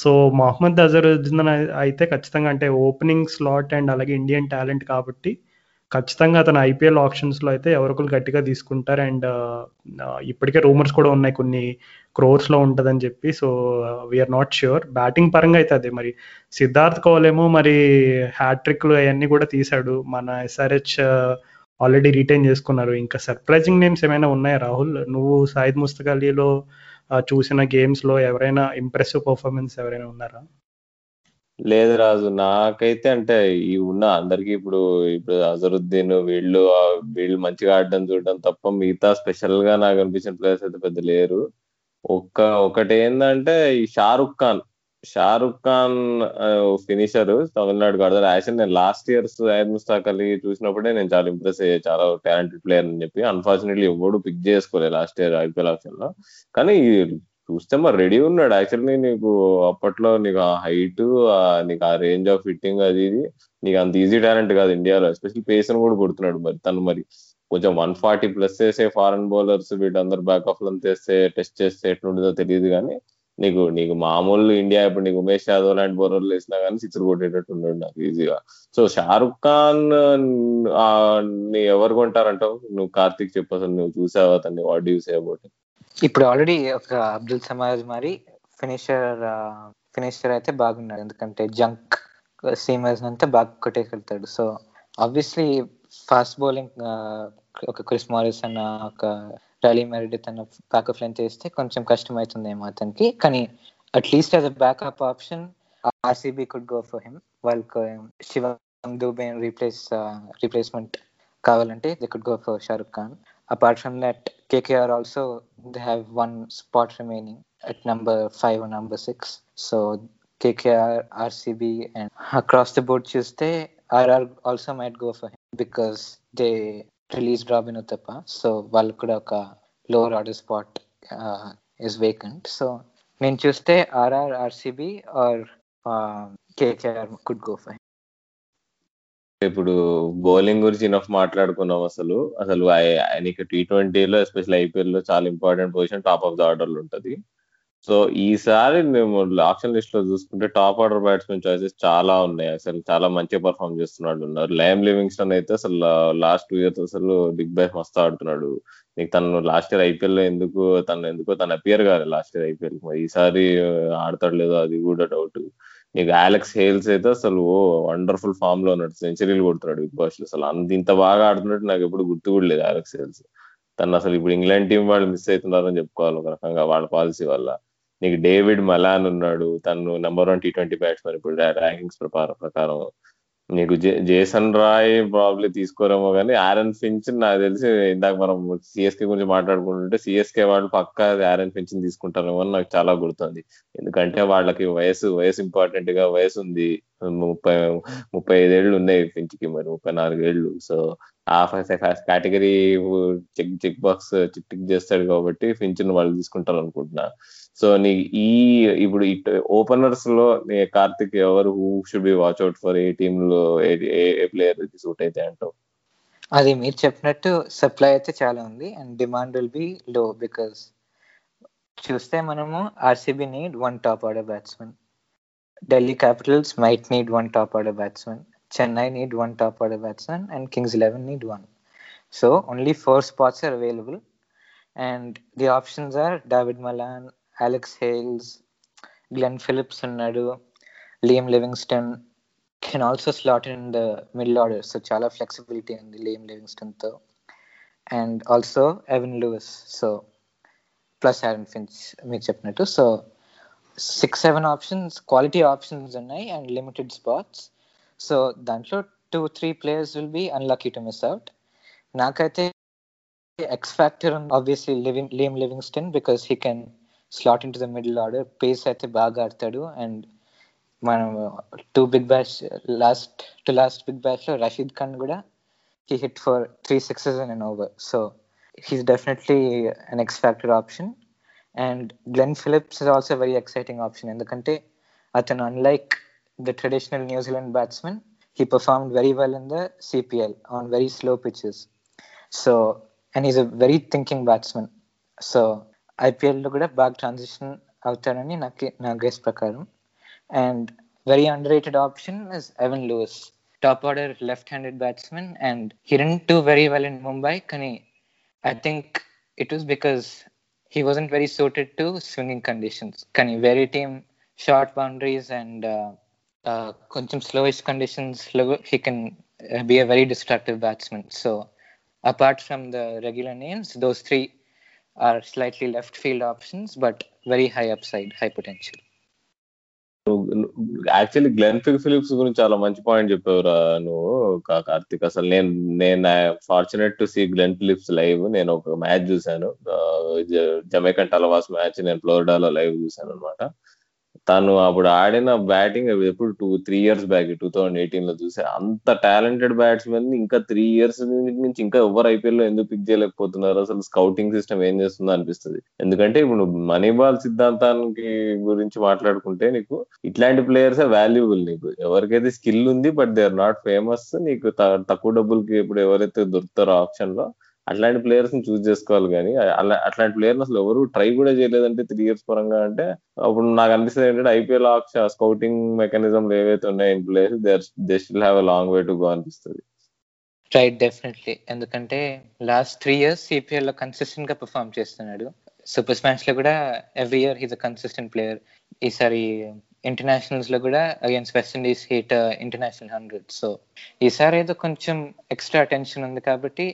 సో మహమ్మద్ అజరుద్దీన్ అయితే ఖచ్చితంగా అంటే ఓపెనింగ్ స్లాట్ అండ్ అలాగే ఇండియన్ టాలెంట్ కాబట్టి ఖచ్చితంగా అతను ఐపీఎల్ ఆప్షన్స్లో అయితే ఎవరికొలు గట్టిగా తీసుకుంటారు అండ్ ఇప్పటికే రూమర్స్ కూడా ఉన్నాయి కొన్ని క్రోర్స్లో ఉంటుందని చెప్పి. So we are not sure batting పరంగా అయితే అదే మరి. సిద్ధార్థ్ కౌలేమో మరి హ్యాట్రిక్లు అవన్నీ కూడా తీశాడు. మన ఎస్ఆర్హెచ్ ఆల్రెడీ రిటైన్ చేసుకున్నారు. ఇంకా సర్ప్రైజింగ్ నేమ్స్ ఏమైనా ఉన్నాయా రాహుల్? నువ్వు సాయిద్ ముస్తకలీలో చూసిన గేమ్స్లో ఎవరైనా ఇంప్రెసివ్ పర్ఫార్మెన్స్ ఎవరైనా ఉన్నారా? లేదు రాజు నాకైతే అంటే ఈ ఉన్న అందరికి ఇప్పుడు ఇప్పుడు అజరుద్దీన్ వీళ్ళు వీళ్ళు మంచిగా ఆడడం చూడడం తప్ప మిగతా స్పెషల్గా నాకు అనిపించిన ప్లేయర్స్ అయితే పెద్ద లేరు. ఒక్క ఒకటి ఏంటంటే ఈ షారుఖ్ ఖాన్. షారుఖ్ ఖాన్ ఫినిషర్ తమిళనాడు ఆడతారు యాక్చువల్ నేను లాస్ట్ ఇయర్స్ సయ్యద్ ముస్తాక్ అలీ చూసినప్పుడే నేను చాలా ఇంప్రెస్ అయ్యే చాలా టాలెంటెడ్ ప్లేయర్ అని చెప్పి. అన్ఫార్చునేట్లీ ఎవడు పిక్ చేసుకోలేదు లాస్ట్ ఇయర్ ఐపీఎల్ ఆప్షన్లో కానీ చూస్తే మరి రెడీ ఉన్నాడు. యాక్చువల్లీ నీకు అప్పట్లో నీకు ఆ హైట్ నీకు ఆ రేంజ్ ఆఫ్ ఫిట్టింగ్ అది ఇది నీకు అంత ఈజీ టాలెంట్ కాదు ఇండియాలో. ఎస్పెషల్ పేసర్ కూడా కొడుతున్నాడు మరి. తను మరి కొంచెం వన్ ఫార్టీ ప్లస్ చేసే ఫారెన్ బౌలర్స్ వీటందరు బ్యాక్ ఆఫ్లో చేస్తే టెస్ట్ చేస్తే ఎట్లుంటుందో తెలియదు కానీ నీకు నీకు మామూలు ఇండియా ఇప్పుడు నీకు ఉమేష్ యాదవ్ లాంటి బౌలర్లు వేసినా కానీ సిక్స్ కొట్టేటట్టు ఉండడు నాకు ఈజీగా. సో షారుఖ్ ఖాన్ నీ ఎవరు కొంటారంటావు? నువ్వు కార్తిక్ చెప్పు అసలు నువ్వు చూసావా అతన్ని? వాట్ యూస్ అబౌట్ ఇప్పుడు ఆల్రెడీ ఒక అబ్దుల్ సమాజ్ మరి ఫినిషర్ ఫినిషర్ అయితే బాగున్నాడు. ఎందుకంటే జంక్ సీమర్స్ అంతా బాగా కొట్టేకెళ్తాడు సో ఆబ్వియస్లీ ఫాస్ట్ బౌలింగ్ ఒక క్రిస్ మారిస్ అన్న ఒక రైలీ మెరిడిత్ అన్న బ్యాకప్ లైన్ చేస్తే కొంచెం కష్టం అవుతుందేమో అతనికి కానీ at least as a backup option RCB could go for him వాళ్ళకి శివ దూబే రీప్లేస్ రీప్లేస్మెంట్ కావాలంటే they could go for Shahrukh Khan apart from that kkr also they have one spot remaining at number five or number six so kkr rcb and across the board tuesday rr also might go for him because release released robin so వాళ్ళకు వాళ్ళు కూడా ఒక lower order spot is vacant so నేను చూస్తే RR RCB or KKR could go fine ఇప్పుడు bowling గురించి enough మాట్లాడుకున్నాం అసలు. అసలు ఆయనకి టీ ట్వంటీలో ఎస్పెషల్ ఐపీఎల్లో చాలా important position top of the ఆర్డర్లో ఉంటది. సో ఈసారి మేము ఆప్షన్ లిస్ట్లో చూసుకుంటే టాప్ ఆర్డర్ బ్యాట్స్మెన్ చాయిసెస్ చాలా ఉన్నాయి. అసలు చాలా మంచిగా పర్ఫామ్ చేస్తున్నాడు ఉన్నారు. లైమ్ లివింగ్స్టన్ అయితే అసలు లాస్ట్ టూ ఇయర్స్ అసలు బిగ్ బ్యాష్ మస్తు ఆడుతున్నాడు నీకు తను లాస్ట్ ఇయర్ ఐపీఎల్లో ఎందుకు తను ఎందుకో తను అపియర్ కాదు లాస్ట్ ఇయర్ ఐపీఎల్. ఈసారి ఆడతాడు లేదో అది కూడా డౌట్ నీకు ఆలెక్స్ హేల్స్ అయితే అసలు ఓ వండర్ఫుల్ ఫామ్లో ఉన్నాడు. సెంచరీలు కొడుతున్నాడు బిగ్ బాస్లో. అసలు అంత ఇంత బాగా ఆడుతున్నట్టు నాకు ఎప్పుడు గుర్తు కూడా లేదు ఆలెక్స్ హేల్స్ తను అసలు ఇప్పుడు ఇంగ్లాండ్ టీం వాళ్ళు మిస్ అవుతున్నారని చెప్పుకోవాలి ఒక రకంగా వాళ్ళ పాలసీ వల్ల. నీకు డేవిడ్ మలాన్ ఉన్నాడు తను number one T twenty batsmen ఇప్పుడు ర్యాంకింగ్స్ ప్రకారం ప్రకారం. నీకు జేసన్ రాయ్ ప్రాబ్లీ తీసుకోరేమో కానీ ఆరన్ ఫించ్ నాకు తెలిసి ఇందాక మనం సిఎస్కే గురించి మాట్లాడుకుంటుంటే సిఎస్కే వాళ్ళు పక్కా ఆరన్ ఫించ్ తీసుకుంటారేమో అని నాకు చాలా గుర్తుంది. ఎందుకంటే వాళ్ళకి వయసు వయసు ఇంపార్టెంట్గా వయసు ఉంది. ముప్పై ముప్పై ఐదేళ్ళు ఉన్నాయి ఫించ్కి మరి ముప్పై నాలుగేళ్ళు సో ఆ category check check box tick చేస్తాడు కాబట్టి ఫించ్ వాళ్ళు తీసుకుంటారు అనుకుంటున్నా సో నీ ఈ ఇప్పుడు ఓపెనర్స్లో కార్తిక్ ఎవరు who should be watch out for ఏ టీమ్లో ఏ ప్లేయర్ సూట్ అయితే అంటావు? అది మీరు చెప్పినట్టు సప్లై అయితే చాలా ఉంది and demand will be low because చూస్తే మనము RCB need one top order batsmen Delhi Capitals might need one top order batsmen Chennai need one top order batsmen and Kings Eleven need one so only four spots are available and the options are David Malan Alex Hales Glenn Phillips ఉన్నాడు Liam Livingstone can also slot in the middle order so చాలా flexibility ఉంది Liam లివింగ్స్టన్తో and also Evin Lewis so plus Aaron Finch మీకు చెప్పినట్టు so six seven options quality options ఉన్నాయి and limited spots so దాంట్లో two three players will be unlucky to miss out నాకైతే X factor obviously living Liam Livingstone because he can slot in to the middle order pace అయితే బాగా ఆడతాడు. And మనం two big bash last to last big బ్యాచ్లో రషీద్ ఖాన్ కూడా he hit for three sixes and an over so he's definitely an X factor option and Glenn Phillips is also very exciting option ఎందుకంటే అతను unlike the traditional New Zealand batsmen he performed very well in the CPL on very slow pitches so and is a very thinking batsmen so ఐపీఎల్లో కూడా బాగా transition అవుతాడని నాకు నా guess ప్రకారం and very under rated option is Evin Lewis top order left handed batsmen and he didn't do very well in Mumbai కానీ I think it was because he wasn't very suited to swinging conditions కానీ very team short boundaries and కొంచెం slowish కండిషన్స్లో he can be a very destructive batsmen so apart from the regular names, those three are slightly left field options, but very high upside, high potential. Actually Glenn Phillips గురించి చాలా మంచి point చెప్పావురా నువ్వు కార్తిక్. అసలు నేను నేను fortunate to see Glenn Phillips live నేను ఒక మ్యాచ్ చూశాను. జమైకన్ టలవాస్ మ్యాచ్ నేను ఫ్లోరిడాలో లైవ్ చూశాను అనమాట తను అప్పుడు ఆడిన బ్యాటింగ్ ఎప్పుడు two three years back two thousand ఎయిటీన్లో చూసే అంత టాలెంటెడ్ బ్యాట్స్మెన్ ఇంకా త్రీ ఇయర్స్ నుంచి ఇంకా ఎవరు ఐపీఎల్లో ఎందుకు పిక్ చేయలేకపోతున్నారు? అసలు స్కౌటింగ్ సిస్టమ్ ఏం చేస్తుందో అనిపిస్తుంది. ఎందుకంటే ఇప్పుడు మనీ బాల్ సిద్ధాంతానికి గురించి మాట్లాడుకుంటే నీకు ఇట్లాంటి ప్లేయర్స్ వాల్యుబుల్ నీకు. ఎవరికైతే స్కిల్ ఉంది but they are not famous నీకు తక్కువ డబ్బులకి ఇప్పుడు ఎవరైతే దొరుకుతారో ఆప్షన్లో అట్లాంటి ప్లేయర్స్ని చూస్ చేసుకోవాలి కానీ అలా అట్లాంటి ప్లేయర్ అసలు ఎవరు ట్రై కూడా చేయలేదంటే త్రీ ఇయర్స్ పరంగా అంటే అప్పుడు నాకు అనిపిస్తుంది ఏంటంటే ఐపీఎల్ స్కౌటింగ్ మెకానిజం ఏవైతే ఉన్నాయి in players they they still have long way to go అనిపిస్తుంది. రైట్ డెఫినెట్లీ ఎందుకంటే లాస్ట్ త్రీ ఇయర్స్ సిపిఎల్లో కన్సిస్టెంట్గా పర్ఫామ్ చేస్తున్నాడు. సూపర్ స్మాష్లో కూడా every year he's a consistent player ఈసారి ఇంటర్నేషనల్స్లో కూడా against West Indies hit international hundred so ఈసారి ఏదో కొంచెం ఎక్స్ట్రా అటెన్షన్ ఉంది కాబట్టి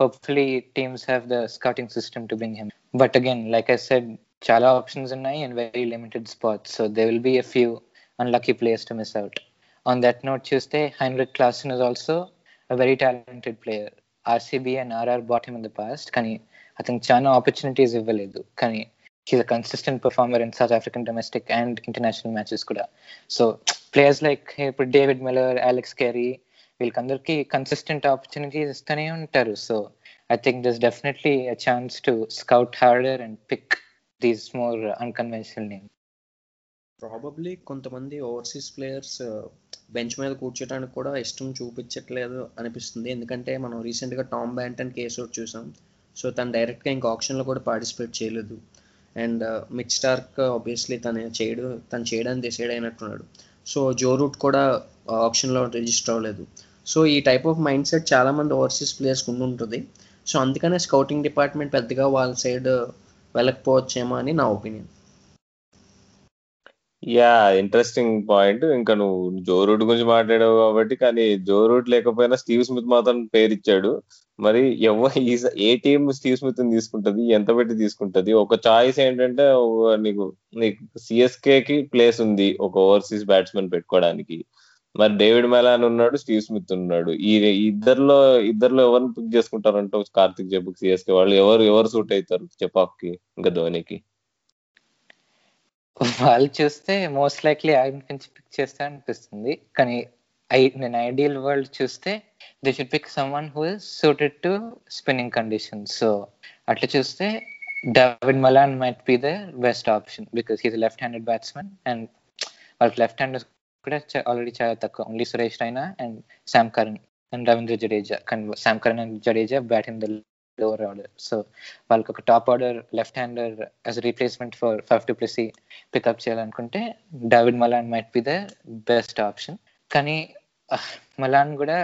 hopefully teams have the scouting system to bring him. But again, like I said, chala options ఉన్నాయి and very limited spots. So there will be a few unlucky players to miss out. On that note, Tuesday, Heinrich Klaassen is also a very talented player. RCB and RR bought him in the past. కానీ I think చాలా opportunities ఇవ్వలేదు కానీ he's a consistent performer in South African domestic and international matches కూడా so players like ఇప్పుడు David Miller Alex Carey వీళ్ళకందరికీ consistent opportunities ఇస్తూనే ఉంటారు. So I think this definitely a chance to scout harder and pick these more unconventional name probably కొంతమంది overseas players bench మీద కూర్చోడానికి కూడా ఇష్టం చూపించట్లేదు అనిపిస్తుంది. ఎందుకంటే మనం రీసెంట్గా టామ్ బ్యాంటన్ కేసు చూసాం. సో తను డైరెక్ట్గా ఇంకా ఆప్షన్లో కూడా పార్టిసిపేట్ చేయలేదు. అండ్ మిక్ స్టార్క్ ఆబ్వియస్లీ తను చేయడు తను చేయడానికి డిసైడ్ అయినట్టున్నాడు. సో జో రూట్ కూడా ఆప్షన్లో రిజిస్టర్ అవ్వలేదు. సో ఈ టైప్ ఆఫ్ మైండ్ సెట్ చాలామంది ఓవర్సీస్ ప్లేయర్స్కి ఉండి ఉంటుంది సో అందుకనే స్కౌటింగ్ డిపార్ట్మెంట్ పెద్దగా వాళ్ళ సైడ్ వెళ్ళకపోవచ్చేమో అని నా ఒపీనియన్ యా ఇంట్రెస్టింగ్ పాయింట్ ఇంకా నువ్వు జో రూట్ గురించి మాట్లాడావు కాబట్టి కానీ జో రూట్ లేకపోయినా స్టీవ్ స్మిత్ మాత్రం పేరు ఇచ్చాడు మరి ఎవ ఈ- ఏ టీం స్టీవ్ స్మిత్ తీసుకుంటది? ఎంత పెట్టి తీసుకుంటది? ఒక చాయిస్ ఏంటంటే నీకు నీకు సిఎస్కే కి ప్లేస్ ఉంది ఒక ఓవర్సీస్ బ్యాట్స్మెన్ పెట్టుకోవడానికి మరి డేవిడ్ మెలాన్ ఉన్నాడు స్టీవ్ స్మిత్ ఉన్నాడు. ఈ ఇద్దర్లో ఇద్దర్లో ఎవరిని పిక్ చేసుకుంటారంటే కార్తిక్ చెప్పు సిఎస్కే వాళ్ళు ఎవరు ఎవరు సూట్ అవుతారు? చెపాక్కి ఇంకా ధోనికి. వాళ్ళు చూస్తే మోస్ట్ లైక్లీ ఆయన నుంచి పిక్ చేస్తా అనిపిస్తుంది. కానీ ఐ నేను ఐడియల్ వరల్డ్ చూస్తే they should pick someone who is suited to spinning conditions so అట్లా చూస్తే David Malan might be the best option because he's left handed batsmen and వాళ్ళకి లెఫ్ట్ హ్యాండ్ కూడా ఆల్రెడీ చాలా తక్కువ. Only Suresh Raina and Sam Curran and Ravindra Jadeja కానీ Sam Curran and Jadeja bat in the lower order so వాళ్ళకి ఒక top order left hander as replacement for five to plus pickup చేయాలనుకుంటే David Malan might be the best option కానీ Malan కూడా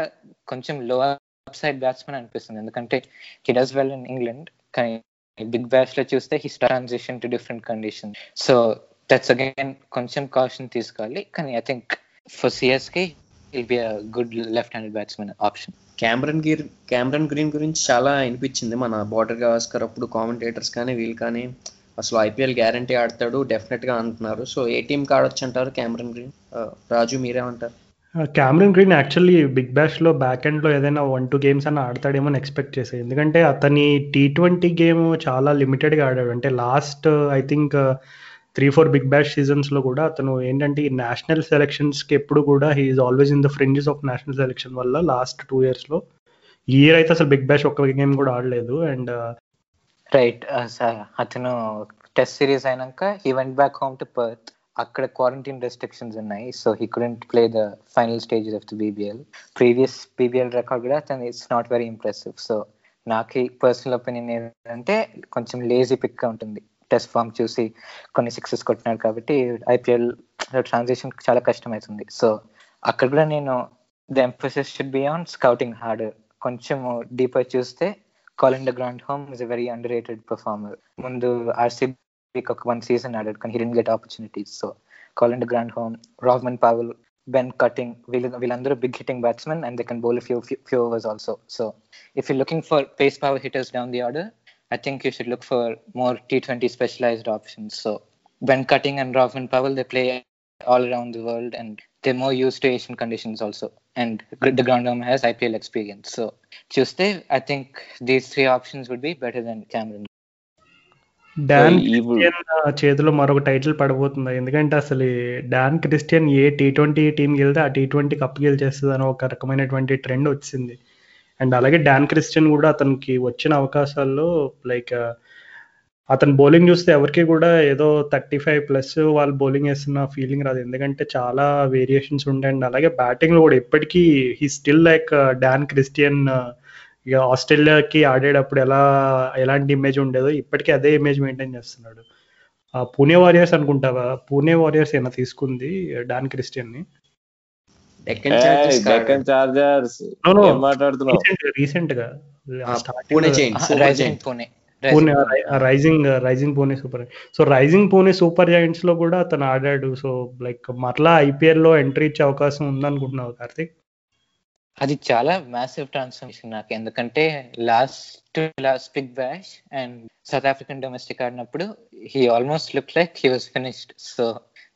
కొంచెం low up side batsmen అనిపిస్తుంది. ఎందుకంటే he does well in England కానీ big బ్యాష్లో చూస్తే his transition to different condition so that's again కొంచెం కాషన్ తీసుకోవాలి. కానీ I think for CSK will be a good left hand batsmen option Cameron Green Cameron Green గురించి చాలా అనిపించింది మన బార్డర్ గవాస్కర్ అప్పుడు కామెంటేటర్స్ కానీ వీళ్ళు కానీ. అసలు ఐపీఎల్ గ్యారంటీ ఆడతాడు డెఫినెట్గా అంటున్నారు. సో ఏ టీంకి ఆడొచ్చు అంటారు క్యామరన్ గ్రీన్ రాజు మీరేమంటారు? క్యామరన్ గ్రీన్ యాక్చువల్లీ బిగ్ బ్యాష్లో బ్యాక్ ఎండ్లో ఏదైనా వన్ టూ గేమ్స్ అన్న ఆడతాడేమో అని ఎక్స్పెక్ట్ చేసే ఎందుకంటే అతని టీ ట్వంటీ గేమ్ చాలా లిమిటెడ్గా ఆడాడు. అంటే last I think three four big bash సీజన్స్లో కూడా అతను ఏంటంటే ఈ నేషనల్ సెలెక్షన్స్కి ఎప్పుడు కూడా he's always in the fringes of national selection వల్ల లాస్ట్ టూ ఇయర్స్లో ఈ ఇయర్ అయితే అసలు బిగ్ బ్యాష్ ఒక్క గేమ్ కూడా ఆడలేదు. అండ్ రైట్ అతను టెస్ట్ సిరీస్ అయినాక ఈ went back home to Perth అక్కడ క్వారంటైన్ రెస్ట్రిక్షన్స్ ఉన్నాయి. So he couldn't play the final stages of the BBL previous BBL record కూడా అతను it's not very impressive so నాకు పర్సనల్ ఒపీనియన్ ఏంటంటే కొంచెం లేజీ పిక్ ఉంటుంది. టెస్ట్ ఫామ్ చూసి కొన్ని సిక్సెస్ కొట్టినాడు కాబట్టి ఐపీఎల్ ట్రాన్సాక్షన్ చాలా కష్టమవుతుంది సో అక్కడ కూడా నేను the emphasis should be on scouting harder కొంచెం డీపర్ చూస్తే Colin de Grandhomme is a very underrated performer ముందు Peacock one season added, and he didn't get opportunities. So Colin de Grandhomme, Rovman Powell, Ben Cutting, Vilandra, big hitting batsmen, and they can bowl a few, few, few overs also. So if you're looking for pace power hitters down the order, I think you should look for more T20 specialized options. So Ben Cutting and Rovman Powell, they play all around the world and they're more used to Asian conditions also. And the ground has IPL experience. So Tuesday, I think these three options would be better than Cameron. Don Christian చేతిలో మరొక title పడబోతుంది. ఎందుకంటే అసలు Dan Christian ఏ T twenty టీంకి వెళ్తే ఆ T twenty cup గెలిచేస్తుంది అని ఒక రకమైనటువంటి ట్రెండ్ వచ్చింది. అండ్ అలాగే డాన్ క్రిస్టియన్ కూడా అతనికి వచ్చిన అవకాశాల్లో లైక్ అతను బౌలింగ్ చూస్తే ఎవరికి కూడా ఏదో థర్టీ ఫైవ్ ప్లస్ వాళ్ళు బౌలింగ్ వేస్తున్న ఫీలింగ్ రాదు. ఎందుకంటే చాలా వేరియేషన్స్ ఉంటాయి. అండ్ అలాగే బ్యాటింగ్లో కూడా ఇప్పటికీ he still like Don Christian ఇక ఆస్ట్రేలియాకి ఆడేటప్పుడు ఎలా ఎలాంటి ఇమేజ్ ఉండేదో ఇప్పటికీ అదే ఇమేజ్ మెయింటైన్ చేస్తున్నాడు. ఆ పూణే వారియర్స్ అనుకుంటావా? పూణే వారియర్స్ ఏమైనా తీసుకుంది డాన్ క్రిస్టియన్ని రీసెంట్గా. Pune. Rising rising Pune super so rising Pune super జాయింట్స్లో కూడా అతను ఆడాడు. సో లైక్ మరలా ఐపీఎల్లో ఎంట్రీ ఇచ్చే అవకాశం ఉందనుకుంటున్నావు కార్తిక్? అది చాలా మ్యాసివ్ ట్రాన్స్ఫర్మేషన్ నాకు. ఎందుకంటే last last big bash and South African domestic ఆడినప్పుడు he almost look like he was finished so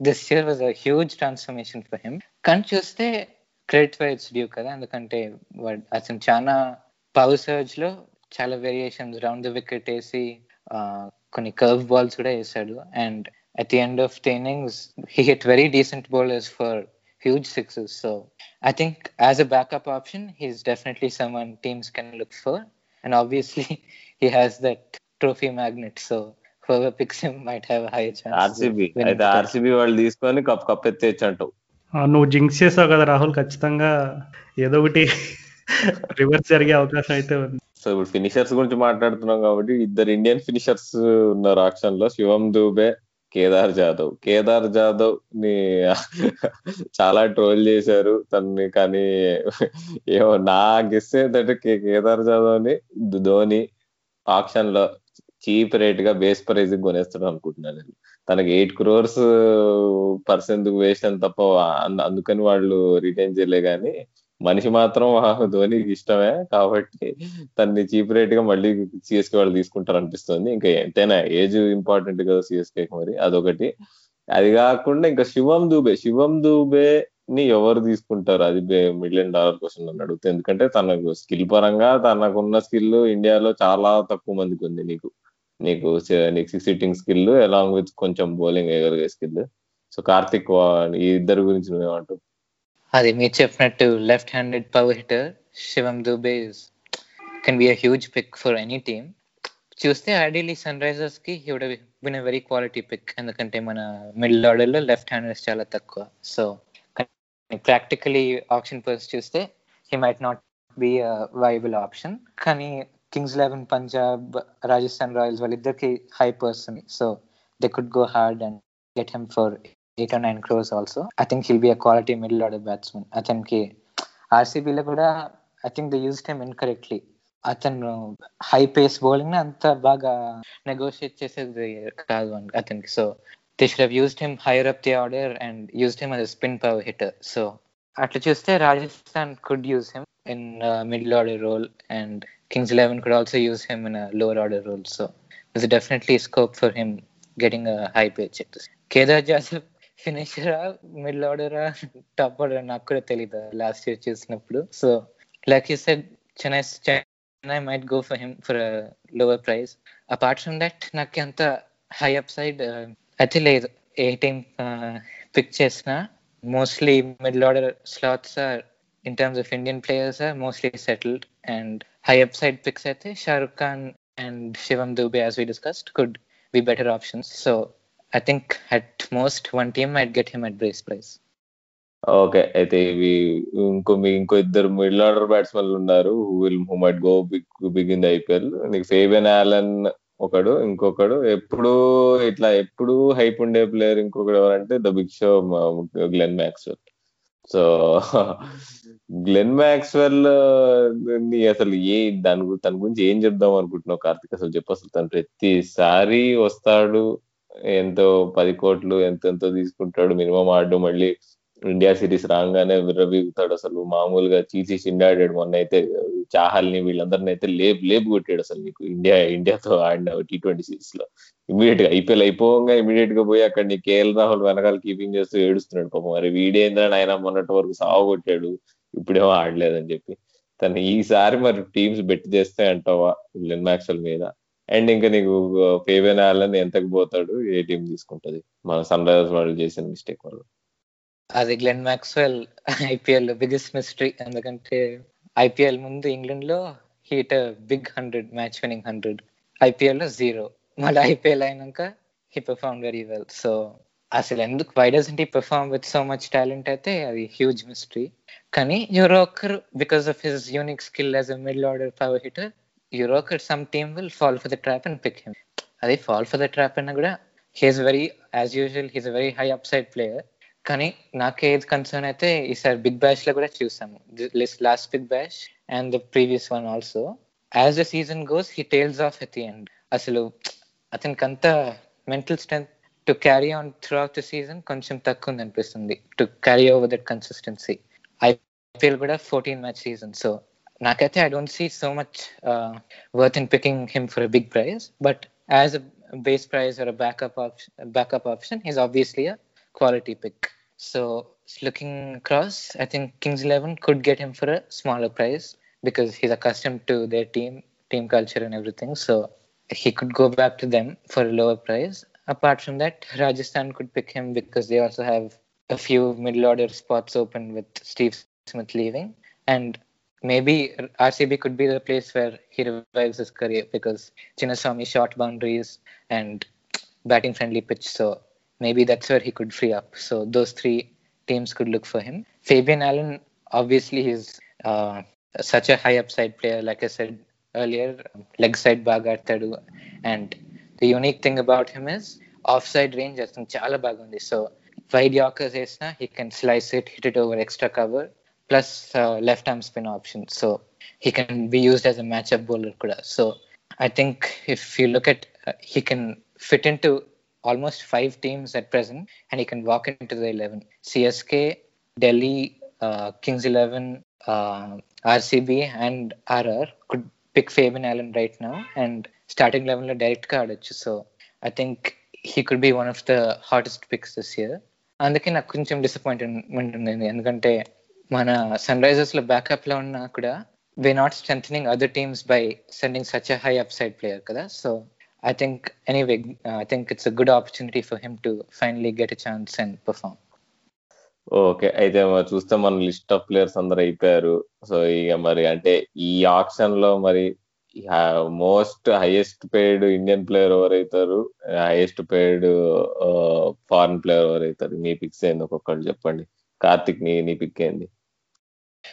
this year was a huge transformation for him కానీ చూస్తే క్రెడిట్ వైట్స్ డ్యూ కదా. ఎందుకంటే వాడు అతను చాలా పవర్ సర్జ్లో చాలా వేరియేషన్స్ రౌండ్ ద వికెట్ వేసి కొన్ని కర్వ్ బాల్స్ కూడా వేసాడు. And at the end of the innings he hit very decent bowlers for huge sixes. So I think as a backup option, he's definitely someone teams can look for. And obviously, he has that trophy magnet. So whoever picks him might have a higher chance. RCB అయితే the title. RCB వాళ్ళు తీసుకొని cup cup ఎత్తేచ్చు అంటావు నువ్వు jinx చేసావు కదా రాహుల్ ఖచ్చితంగా ఏదో ఒకటి రివర్స్ జరిగే అవకాశం అయితే ఉంది సో ఇప్పుడు ఫినిషర్స్ గురించి మాట్లాడుతున్నాం కాబట్టి ఇద్దరు ఇండియన్ ఫినిషర్స్ ఉన్నారు ఆక్షన్లో శివం దూబే కేదార్ జాదవ్. కేదార్ జాదవ్ని చాలా ట్రోల్ చేశారు. తనని కానీ ఏమో నా గెస్ ఏంటంటే కేదార్ జాదవ్ని ధోని ఆక్షన్లో చీప్ రేట్గా బేస్ ప్రైజ్ కొనేస్తాడు అనుకుంటున్నాను నేను. తనకి ఎయిట్ క్రోర్స్ పర్సెంట్ వేస్ట్ తప్ప అందుకని వాళ్ళు రిటైన్ చేయలే కానీ మనిషి మాత్రం ధోనికి ఇష్టమే కాబట్టి తన్ని చీప్ రేట్గా మళ్ళీ సిఎస్కే వాళ్ళు తీసుకుంటారు అనిపిస్తుంది ఇంకా ఎంతైనా ఏజ్ ఇంపార్టెంట్ కదా సిఎస్కే మరి. అదొకటి. అది కాకుండా ఇంకా శివం దూబే. శివం దూబే ని ఎవరు తీసుకుంటారు? అది మిలియన్ డాలర్ క్వశ్చన్ అని అడుగుతుంది ఎందుకంటే తనకు స్కిల్ పరంగా తనకున్న స్కిల్ ఇండియాలో చాలా తక్కువ మందికి ఉంది నీకు. నీకు నీకు six sitting skill along with కొంచెం బౌలింగ్ వేయగలిగే స్కిల్. సో కార్తిక్ ఈ ఇద్దరు గురించి నువ్వేమంటావు? అది మీరు చెప్పినట్టు left handed power hitter Shivam Dube can be a huge pick for any team చూస్తే ideally sun రైజర్స్కి he would been very quality pick ఎందుకంటే మన మిడిల్ ఆర్డర్లో లెఫ్ట్ హ్యాండర్స్ చాలా తక్కువ. సో ప్రాక్టికలీ ఆప్షన్ పర్స్ చూస్తే he might not be viable option కానీ Kings eleven Punjab Rajasthan Royals వాళ్ళిద్దరికి high person so they could go hard and get him for eight or nine crores also I think he'll be a quality middle order batsmen అతనికి ఆర్సీబీలో కూడా I think they use time incorrectly అతను high pace bowling అంత బాగా negotiate చేసేది కాదు అతనికి so they should have used him higher up the order and used him as spin power hitter so అట్లా చూస్తే Rajasthan could use him in middle order role and Kings 11 could also use him in a lower order role. So there's definitely scope for him getting a high paycheck. Kedar Jadhav ఫినిషరా middle ఆర్డరా top order నాకు కూడా తెలీదు last year చూసినప్పుడు so like you said Chennai Chennai might go for him for lower price apart from that నాకు అంత high up side అయితే లేదు ఏ టీమ్ పిక్ చేసినా mostly middle order slots are in terms of Indian players are mostly settled and high upside picks అయితే Shahrukh Khan and Shivam Dubey as we discussed could be better options. So I think at most one team might get him at base price. Okay అయితే ఇవి ఇంకో మీ ఇంకో ఇద్దరు middle order batsmen ఉన్నారు. Who will who might go big big in the IPL నీకు Fabian Alan ఒకడు ఇంకొకడు. ఎప్పుడు ఇట్లా ఎప్పుడు హైప్ ఉండే ప్లేయర్ ఇంకొకడు ఎవరంటే the big show Glenn Maxwell so Glenn Maxwell అసలు ఏ దాని తన గురించి ఏం చెప్దాం అనుకుంటున్నావు కార్తిక్? అసలు చెప్పు అసలు తను ప్రతిసారి వస్తాడు ఎంతో పది కోట్లు ఎంతెంతో తీసుకుంటాడు మినిమం ఆడు మళ్ళీ ఇండియా సిరీస్ రాగానే విర్రబీగుతాడు అసలు. మామూలుగా చీచి చిండాడాడు మొన్న అయితే చాహల్ని వీళ్ళందరిని అయితే లేపు లేపు కొట్టాడు అసలు నీకు. ఇండియా ఇండియాతో ఆడిన టీ ట్వంటీ సిరీస్లో ఇమీడియట్గా ఐపీఎల్ అయిపోగా ఇమీడియట్గా పోయి అక్కడ నీ కేఎల్ రాహుల్ వెనకాల కీపింగ్ చేస్తూ ఏడుస్తున్నాడు పాపం. మరి వీడేంద్రని ఆయన మొన్నటి వరకు సాగు కొట్టాడు. ఇప్పుడేమో ఆడలేదని చెప్పి. తను ఈసారి మరి టీమ్స్ బెట్ చేస్తే అంటావా లెన్ మ్యాక్స్వెల్ మీద. అండ్ ఇంకా నీకు ఫేవెన్ ఆలన్ ఎంతకు పోతాడు? ఏ టీం తీసుకుంటది? మన సన్ రైజర్స్ వాళ్ళు చేసిన మిస్టేక్ వల్ల. అది Glenn Maxwell IPL biggest mystery. ఎందుకంటే ఐపీఎల్ ముందు ఇంగ్లాండ్లో hit big hundred match winning hundred ఐపీఎల్లో జీరో మళ్ళీ ఐపీఎల్ అయినాక he perform very well so అసలు ఎందుకు? Why doesn't he perform with so much talent అయితే అది హ్యూజ్ మిస్టరీ కానీ ఎవరో ఒకరు because of his unique skill as a middle order power hitter ఎవరో ఒకరు some team will fall for the trap and pick him అది fall for the trap అన్న కూడా he's very as usual he's very high up side player కానీ నాకు ఏది concern అయితే ఈసారి బిగ్ బ్యాష్లో కూడా చూసాము last big bash and the previous one also as the season goes he tails off at the end అసలు అతనికి అంత mental strength to carry on throughout the season కొంచెం తక్కువ ఉంది అనిపిస్తుంది to carry over that consistency IPL కూడా fourteen match season so Nakate, I don't see so much uh, worth in picking him for a big price, but as a base price or a backup option, backup option, he's obviously a quality pick. So looking across, I think Kings Eleven could get him for a smaller price because he's accustomed to their team, team culture, and everything. So he could go back to them for a lower price. Apart from that, Rajasthan could pick him because they also have a few middle order spots open with Steve Smith leaving. And maybe RCB could be the place where he revives his career because Chinnaswamy short boundaries and batting friendly pitch. So maybe that's where he could free up. So those three teams could look for him. Fabian Allen, obviously, he's uh, such a high upside player. Like I said earlier, leg side bagar tadu. And the unique thing about him is offside range. I think chala bagundi. So wide yorkers, he can slice it, hit it over extra cover Cover plus left arm spin option so he can be used as a matchup bowler kuda. So I think if you look at uh, he can fit into almost five teams at present and he can walk into the 11. CSK, Delhi, uh, Kings 11, uh, RCB and RR could pick Fabian Allen right now and starting 11 లో direct గా ఆడొచ్చు so I think he could be one of the hottest picks this year అందుకే నాకు కొంచెం disappointment ఉంది ఎందుకంటే మన sun రైజర్స్లో బ్యాకప్లో ఉన్నా కూడా we not strength other teams by sending such high high upside player కదా? So I think anyway I think it's a good opportunity for him to finally get chance and perform okay అయితే మరి చూస్తే మన list of players అందరు అయిపోయారు. So ఇక మరి అంటే ఈ ఆప్షన్లో మరి most highest paid Indian player ఎవరైతారు highest paid foreign player ఎవరైతారు? మీ పిక్స్ ఏంది? ఒక్కొక్కరు చెప్పండి. కార్తిక్ నీ నీ పిక్ ఏంది?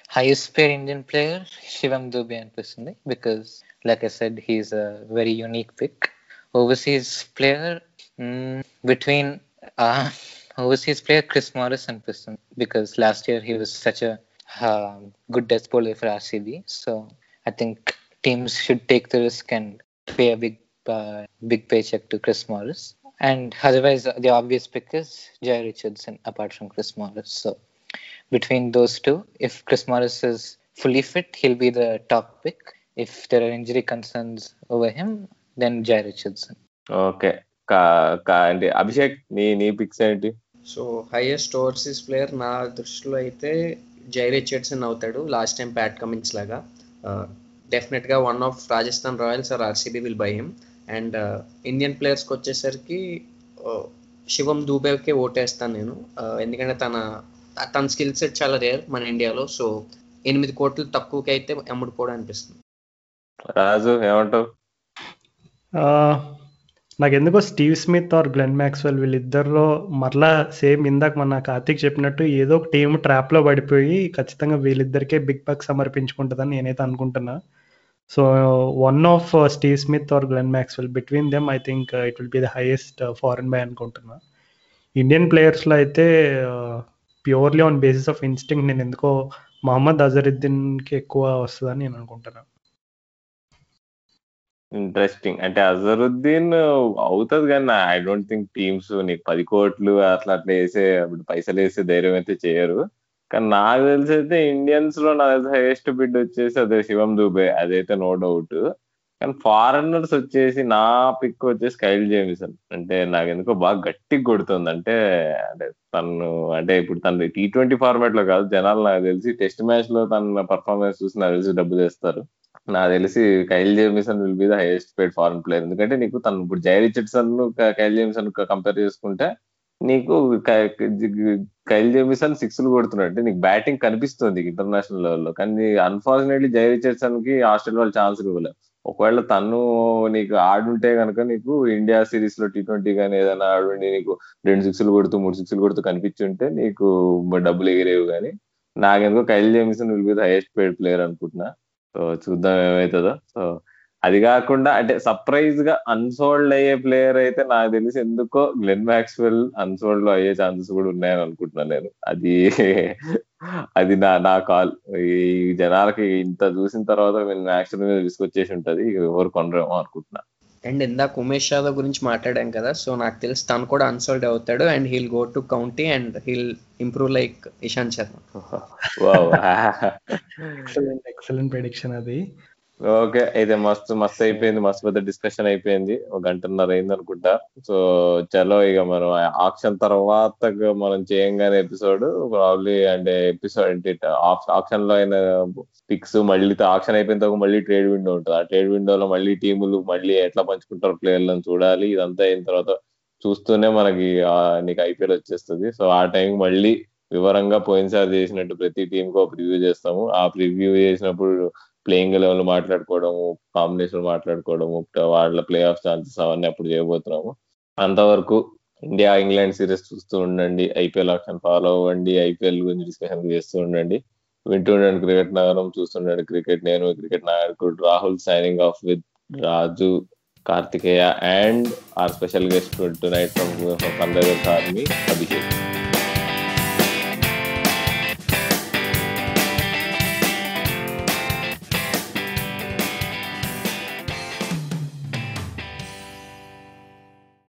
highest paid Indian player, Shivam Dubey and because, like I said, he's a very unique pick. Overseas player, mm, between uh, overseas player Chris Morris and Piston, because last year he was such a uh, good death bowler for RCB. So I think teams should take the risk and pay a big, uh, big paycheck to Chris Morris. And otherwise, the obvious pick is Jay Richardson, apart from Chris Morris. So between those two. If Chris Morris is fully fit, he'll be the top pick. If there are injury concerns over him, then Jai Richardson. Okay అంటే అభిషేక్ నీ నీ picks ఏంటి so highest overseas player నా దృష్టిలో అయితే Jhye Richardson అవుతాడు last time Pat Cummins లాగా డెఫినెట్గా one of Rajasthan Royals or RCB will buy him and Indian ప్లేయర్స్కి వచ్చేసరికి శివం దూబేకే ఓటేస్తాను నేను ఎందుకంటే తన తన స్కిల్ సెట్ చాలా రేర్ మన ఇండియాలో. సో ఎనిమిది కోట్లు తక్కువకి అయితే అమ్ముడుపోవడం అనిపిస్తుంది. రాజు ఏమంటావు? నాకు ఎందుకో Steve Smith or Glenn Maxwell వీళ్ళిద్దరిలో మరలా సేమ్ ఇందాక మన కార్తీక్ చెప్పినట్టు ఏదో ఒక టీం ట్రాప్లో పడిపోయి ఖచ్చితంగా వీళ్ళిద్దరికే బిగ్ బక్ సమర్పించుకుంటుందని నేనైతే అనుకుంటున్నా. So one of Steve Smith or Glenn Maxwell between them I think it will be the highest foreign buy అనుకుంటున్నా. ఇండియన్ ప్లేయర్స్లో అయితే purely on basis of instinct నేను ఎందుకో మహమ్మద్ అజరుద్దీన్కి ఎక్కువ వస్తుందని నేను అనుకుంటున్నాను ఇంట్రెస్టింగ్ అంటే అజరుద్దీన్ అవుతుంది కానీ ఐ డోంట్ థింక్ టీమ్స్ నీకు పది కోట్లు అట్లా అట్లా వేసే పైసలు వేసే ధైర్యం అయితే చేయరు. కానీ నాకు తెలిసి అయితే ఇండియన్స్లో నాకు హైయెస్ట్ బిడ్ వచ్చేసి అదే శివం దూబే. అదైతే నో డౌట్ కానీ ఫారెనర్స్ వచ్చేసి నా పిక్ వచ్చేసి కైల్ జేమిసన్. అంటే నాకు ఎందుకో బాగా గట్టిగా కొడుతుంది. అంటే అంటే తను అంటే ఇప్పుడు తన టీ ట్వంటీ ఫార్మాట్లో కాదు. జనాలు నాకు తెలిసి టెస్ట్ మ్యాచ్లో తన పర్ఫార్మెన్స్ చూసి నాకు తెలిసి డబ్బు చేస్తారు నాకు తెలిసి Kyle Jamieson will be the highest paid foreign player. ఎందుకంటే నీకు తను ఇప్పుడు Jhye Richardson Kyle Jamieson compare చేసుకుంటే నీకు కైల్ జేమిసన్ సిక్స్ కొడుతున్నాడు. అంటే నీకు బ్యాటింగ్ కనిపిస్తుంది ఇంటర్నేషనల్ లెవెల్లో. కానీ అన్ఫార్చునేట్లీ జై రిచర్డ్సన్కి ఆస్ట్రేలియా వాళ్ళు ఛాన్స్ ఇవ్వలేదు ఒకవేళ తను నీకు ఆడుంటే కనుక నీకు ఇండియా సిరీస్లో టీ ట్వంటీ కానీ ఏదైనా ఆడుండి నీకు రెండు సిక్స్లు కొడుతూ మూడు సిక్స్లు కొడుతూ కనిపించుంటే నీకు డబ్బులు ఎగిరేవు కానీ నాకెందుకో Kyle Jamieson will be the highest paid player అనుకుంటున్నా. సో చూద్దాం ఏమవుతుందో సో అది కాకుండా అంటే సర్ప్రైజ్గా అన్సోల్డ్ అయ్యే ప్లేయర్ అయితే నాకు తెలిసి ఎందుకో గ్లెన్ మ్యాక్స్వెల్ అన్సోల్డ్లో అయ్యే ఛాన్సెస్ కూడా ఉన్నాయని అనుకుంటున్నాను నేను. అది అది నా నా కాల్ ఈ జనాలకి ఇంత చూసిన తర్వాత నేను మ్యాక్స్వెల్ మీద విసుకొచ్చేసి ఉంటది. ఎవరు కొనరేమో అనుకుంటున్నా. అండ్ ఇందాక ఉమేష్ యాదవ్ గురించి మాట్లాడాం కదా సో నాకు తెలిసి తను కూడా అన్సోల్డ్ అవుతాడు and he'll go to county and he'll improve like Ishant Sharma excellent excellent prediction అది. ఓకే అయితే మస్తు మస్తు అయిపోయింది మస్తు పెద్ద డిస్కషన్ అయిపోయింది. ఒక గంటన్నర అయింది అనుకుంటా. సో చలో ఇక మనం ఆప్షన్ తర్వాత మనం చేయంగానే ఎపిసోడ్ ప్రాబ్లీ అంటే ఎపిసోడ్ అంటే ఆప్షన్లో అయిన పిక్స్ మళ్ళీ ఆప్షన్ అయిపోయిన తర్వాత మళ్ళీ ట్రేడ్ విండో ఉంటుంది. ఆ ట్రేడ్ విండోలో మళ్ళీ టీములు మళ్ళీ ఎట్లా పంచుకుంటారు ప్లేయర్లను చూడాలి. ఇదంతా అయిన తర్వాత చూస్తూనే మనకి నీకు ఐపీఎల్ వచ్చేస్తుంది. సో ఆ టైం మళ్ళీ వివరంగా పోయినసారి చేసినట్టు ప్రతి టీం కు ప్రివ్యూ చేస్తాము. ఆ ప్రివ్యూ చేసినప్పుడు ప్లేయింగ్ లెవెల్ మాట్లాడుకోవడము కాంబినేషన్ మాట్లాడుకోవడము వాళ్ళ ప్లే ఆఫ్ ఛాన్సెస్ అవన్నీ అప్పుడు చేయబోతున్నాము. అంతవరకు ఇండియా ఇంగ్లాండ్ సిరీస్ చూస్తూ ఉండండి. ఐపీఎల్ ఆప్షన్ ఫాలో అవ్వండి. ఐపీఎల్ గురించి డిస్కషన్ చేస్తూ ఉండండి. వింటుండండి క్రికెట్ నగరం చూస్తుండండి క్రికెట్ నేను క్రికెట్ నాయకుడు Rahul signing off with Raju Karthikeya and our special guest tonight from Sunrisers army Abhishek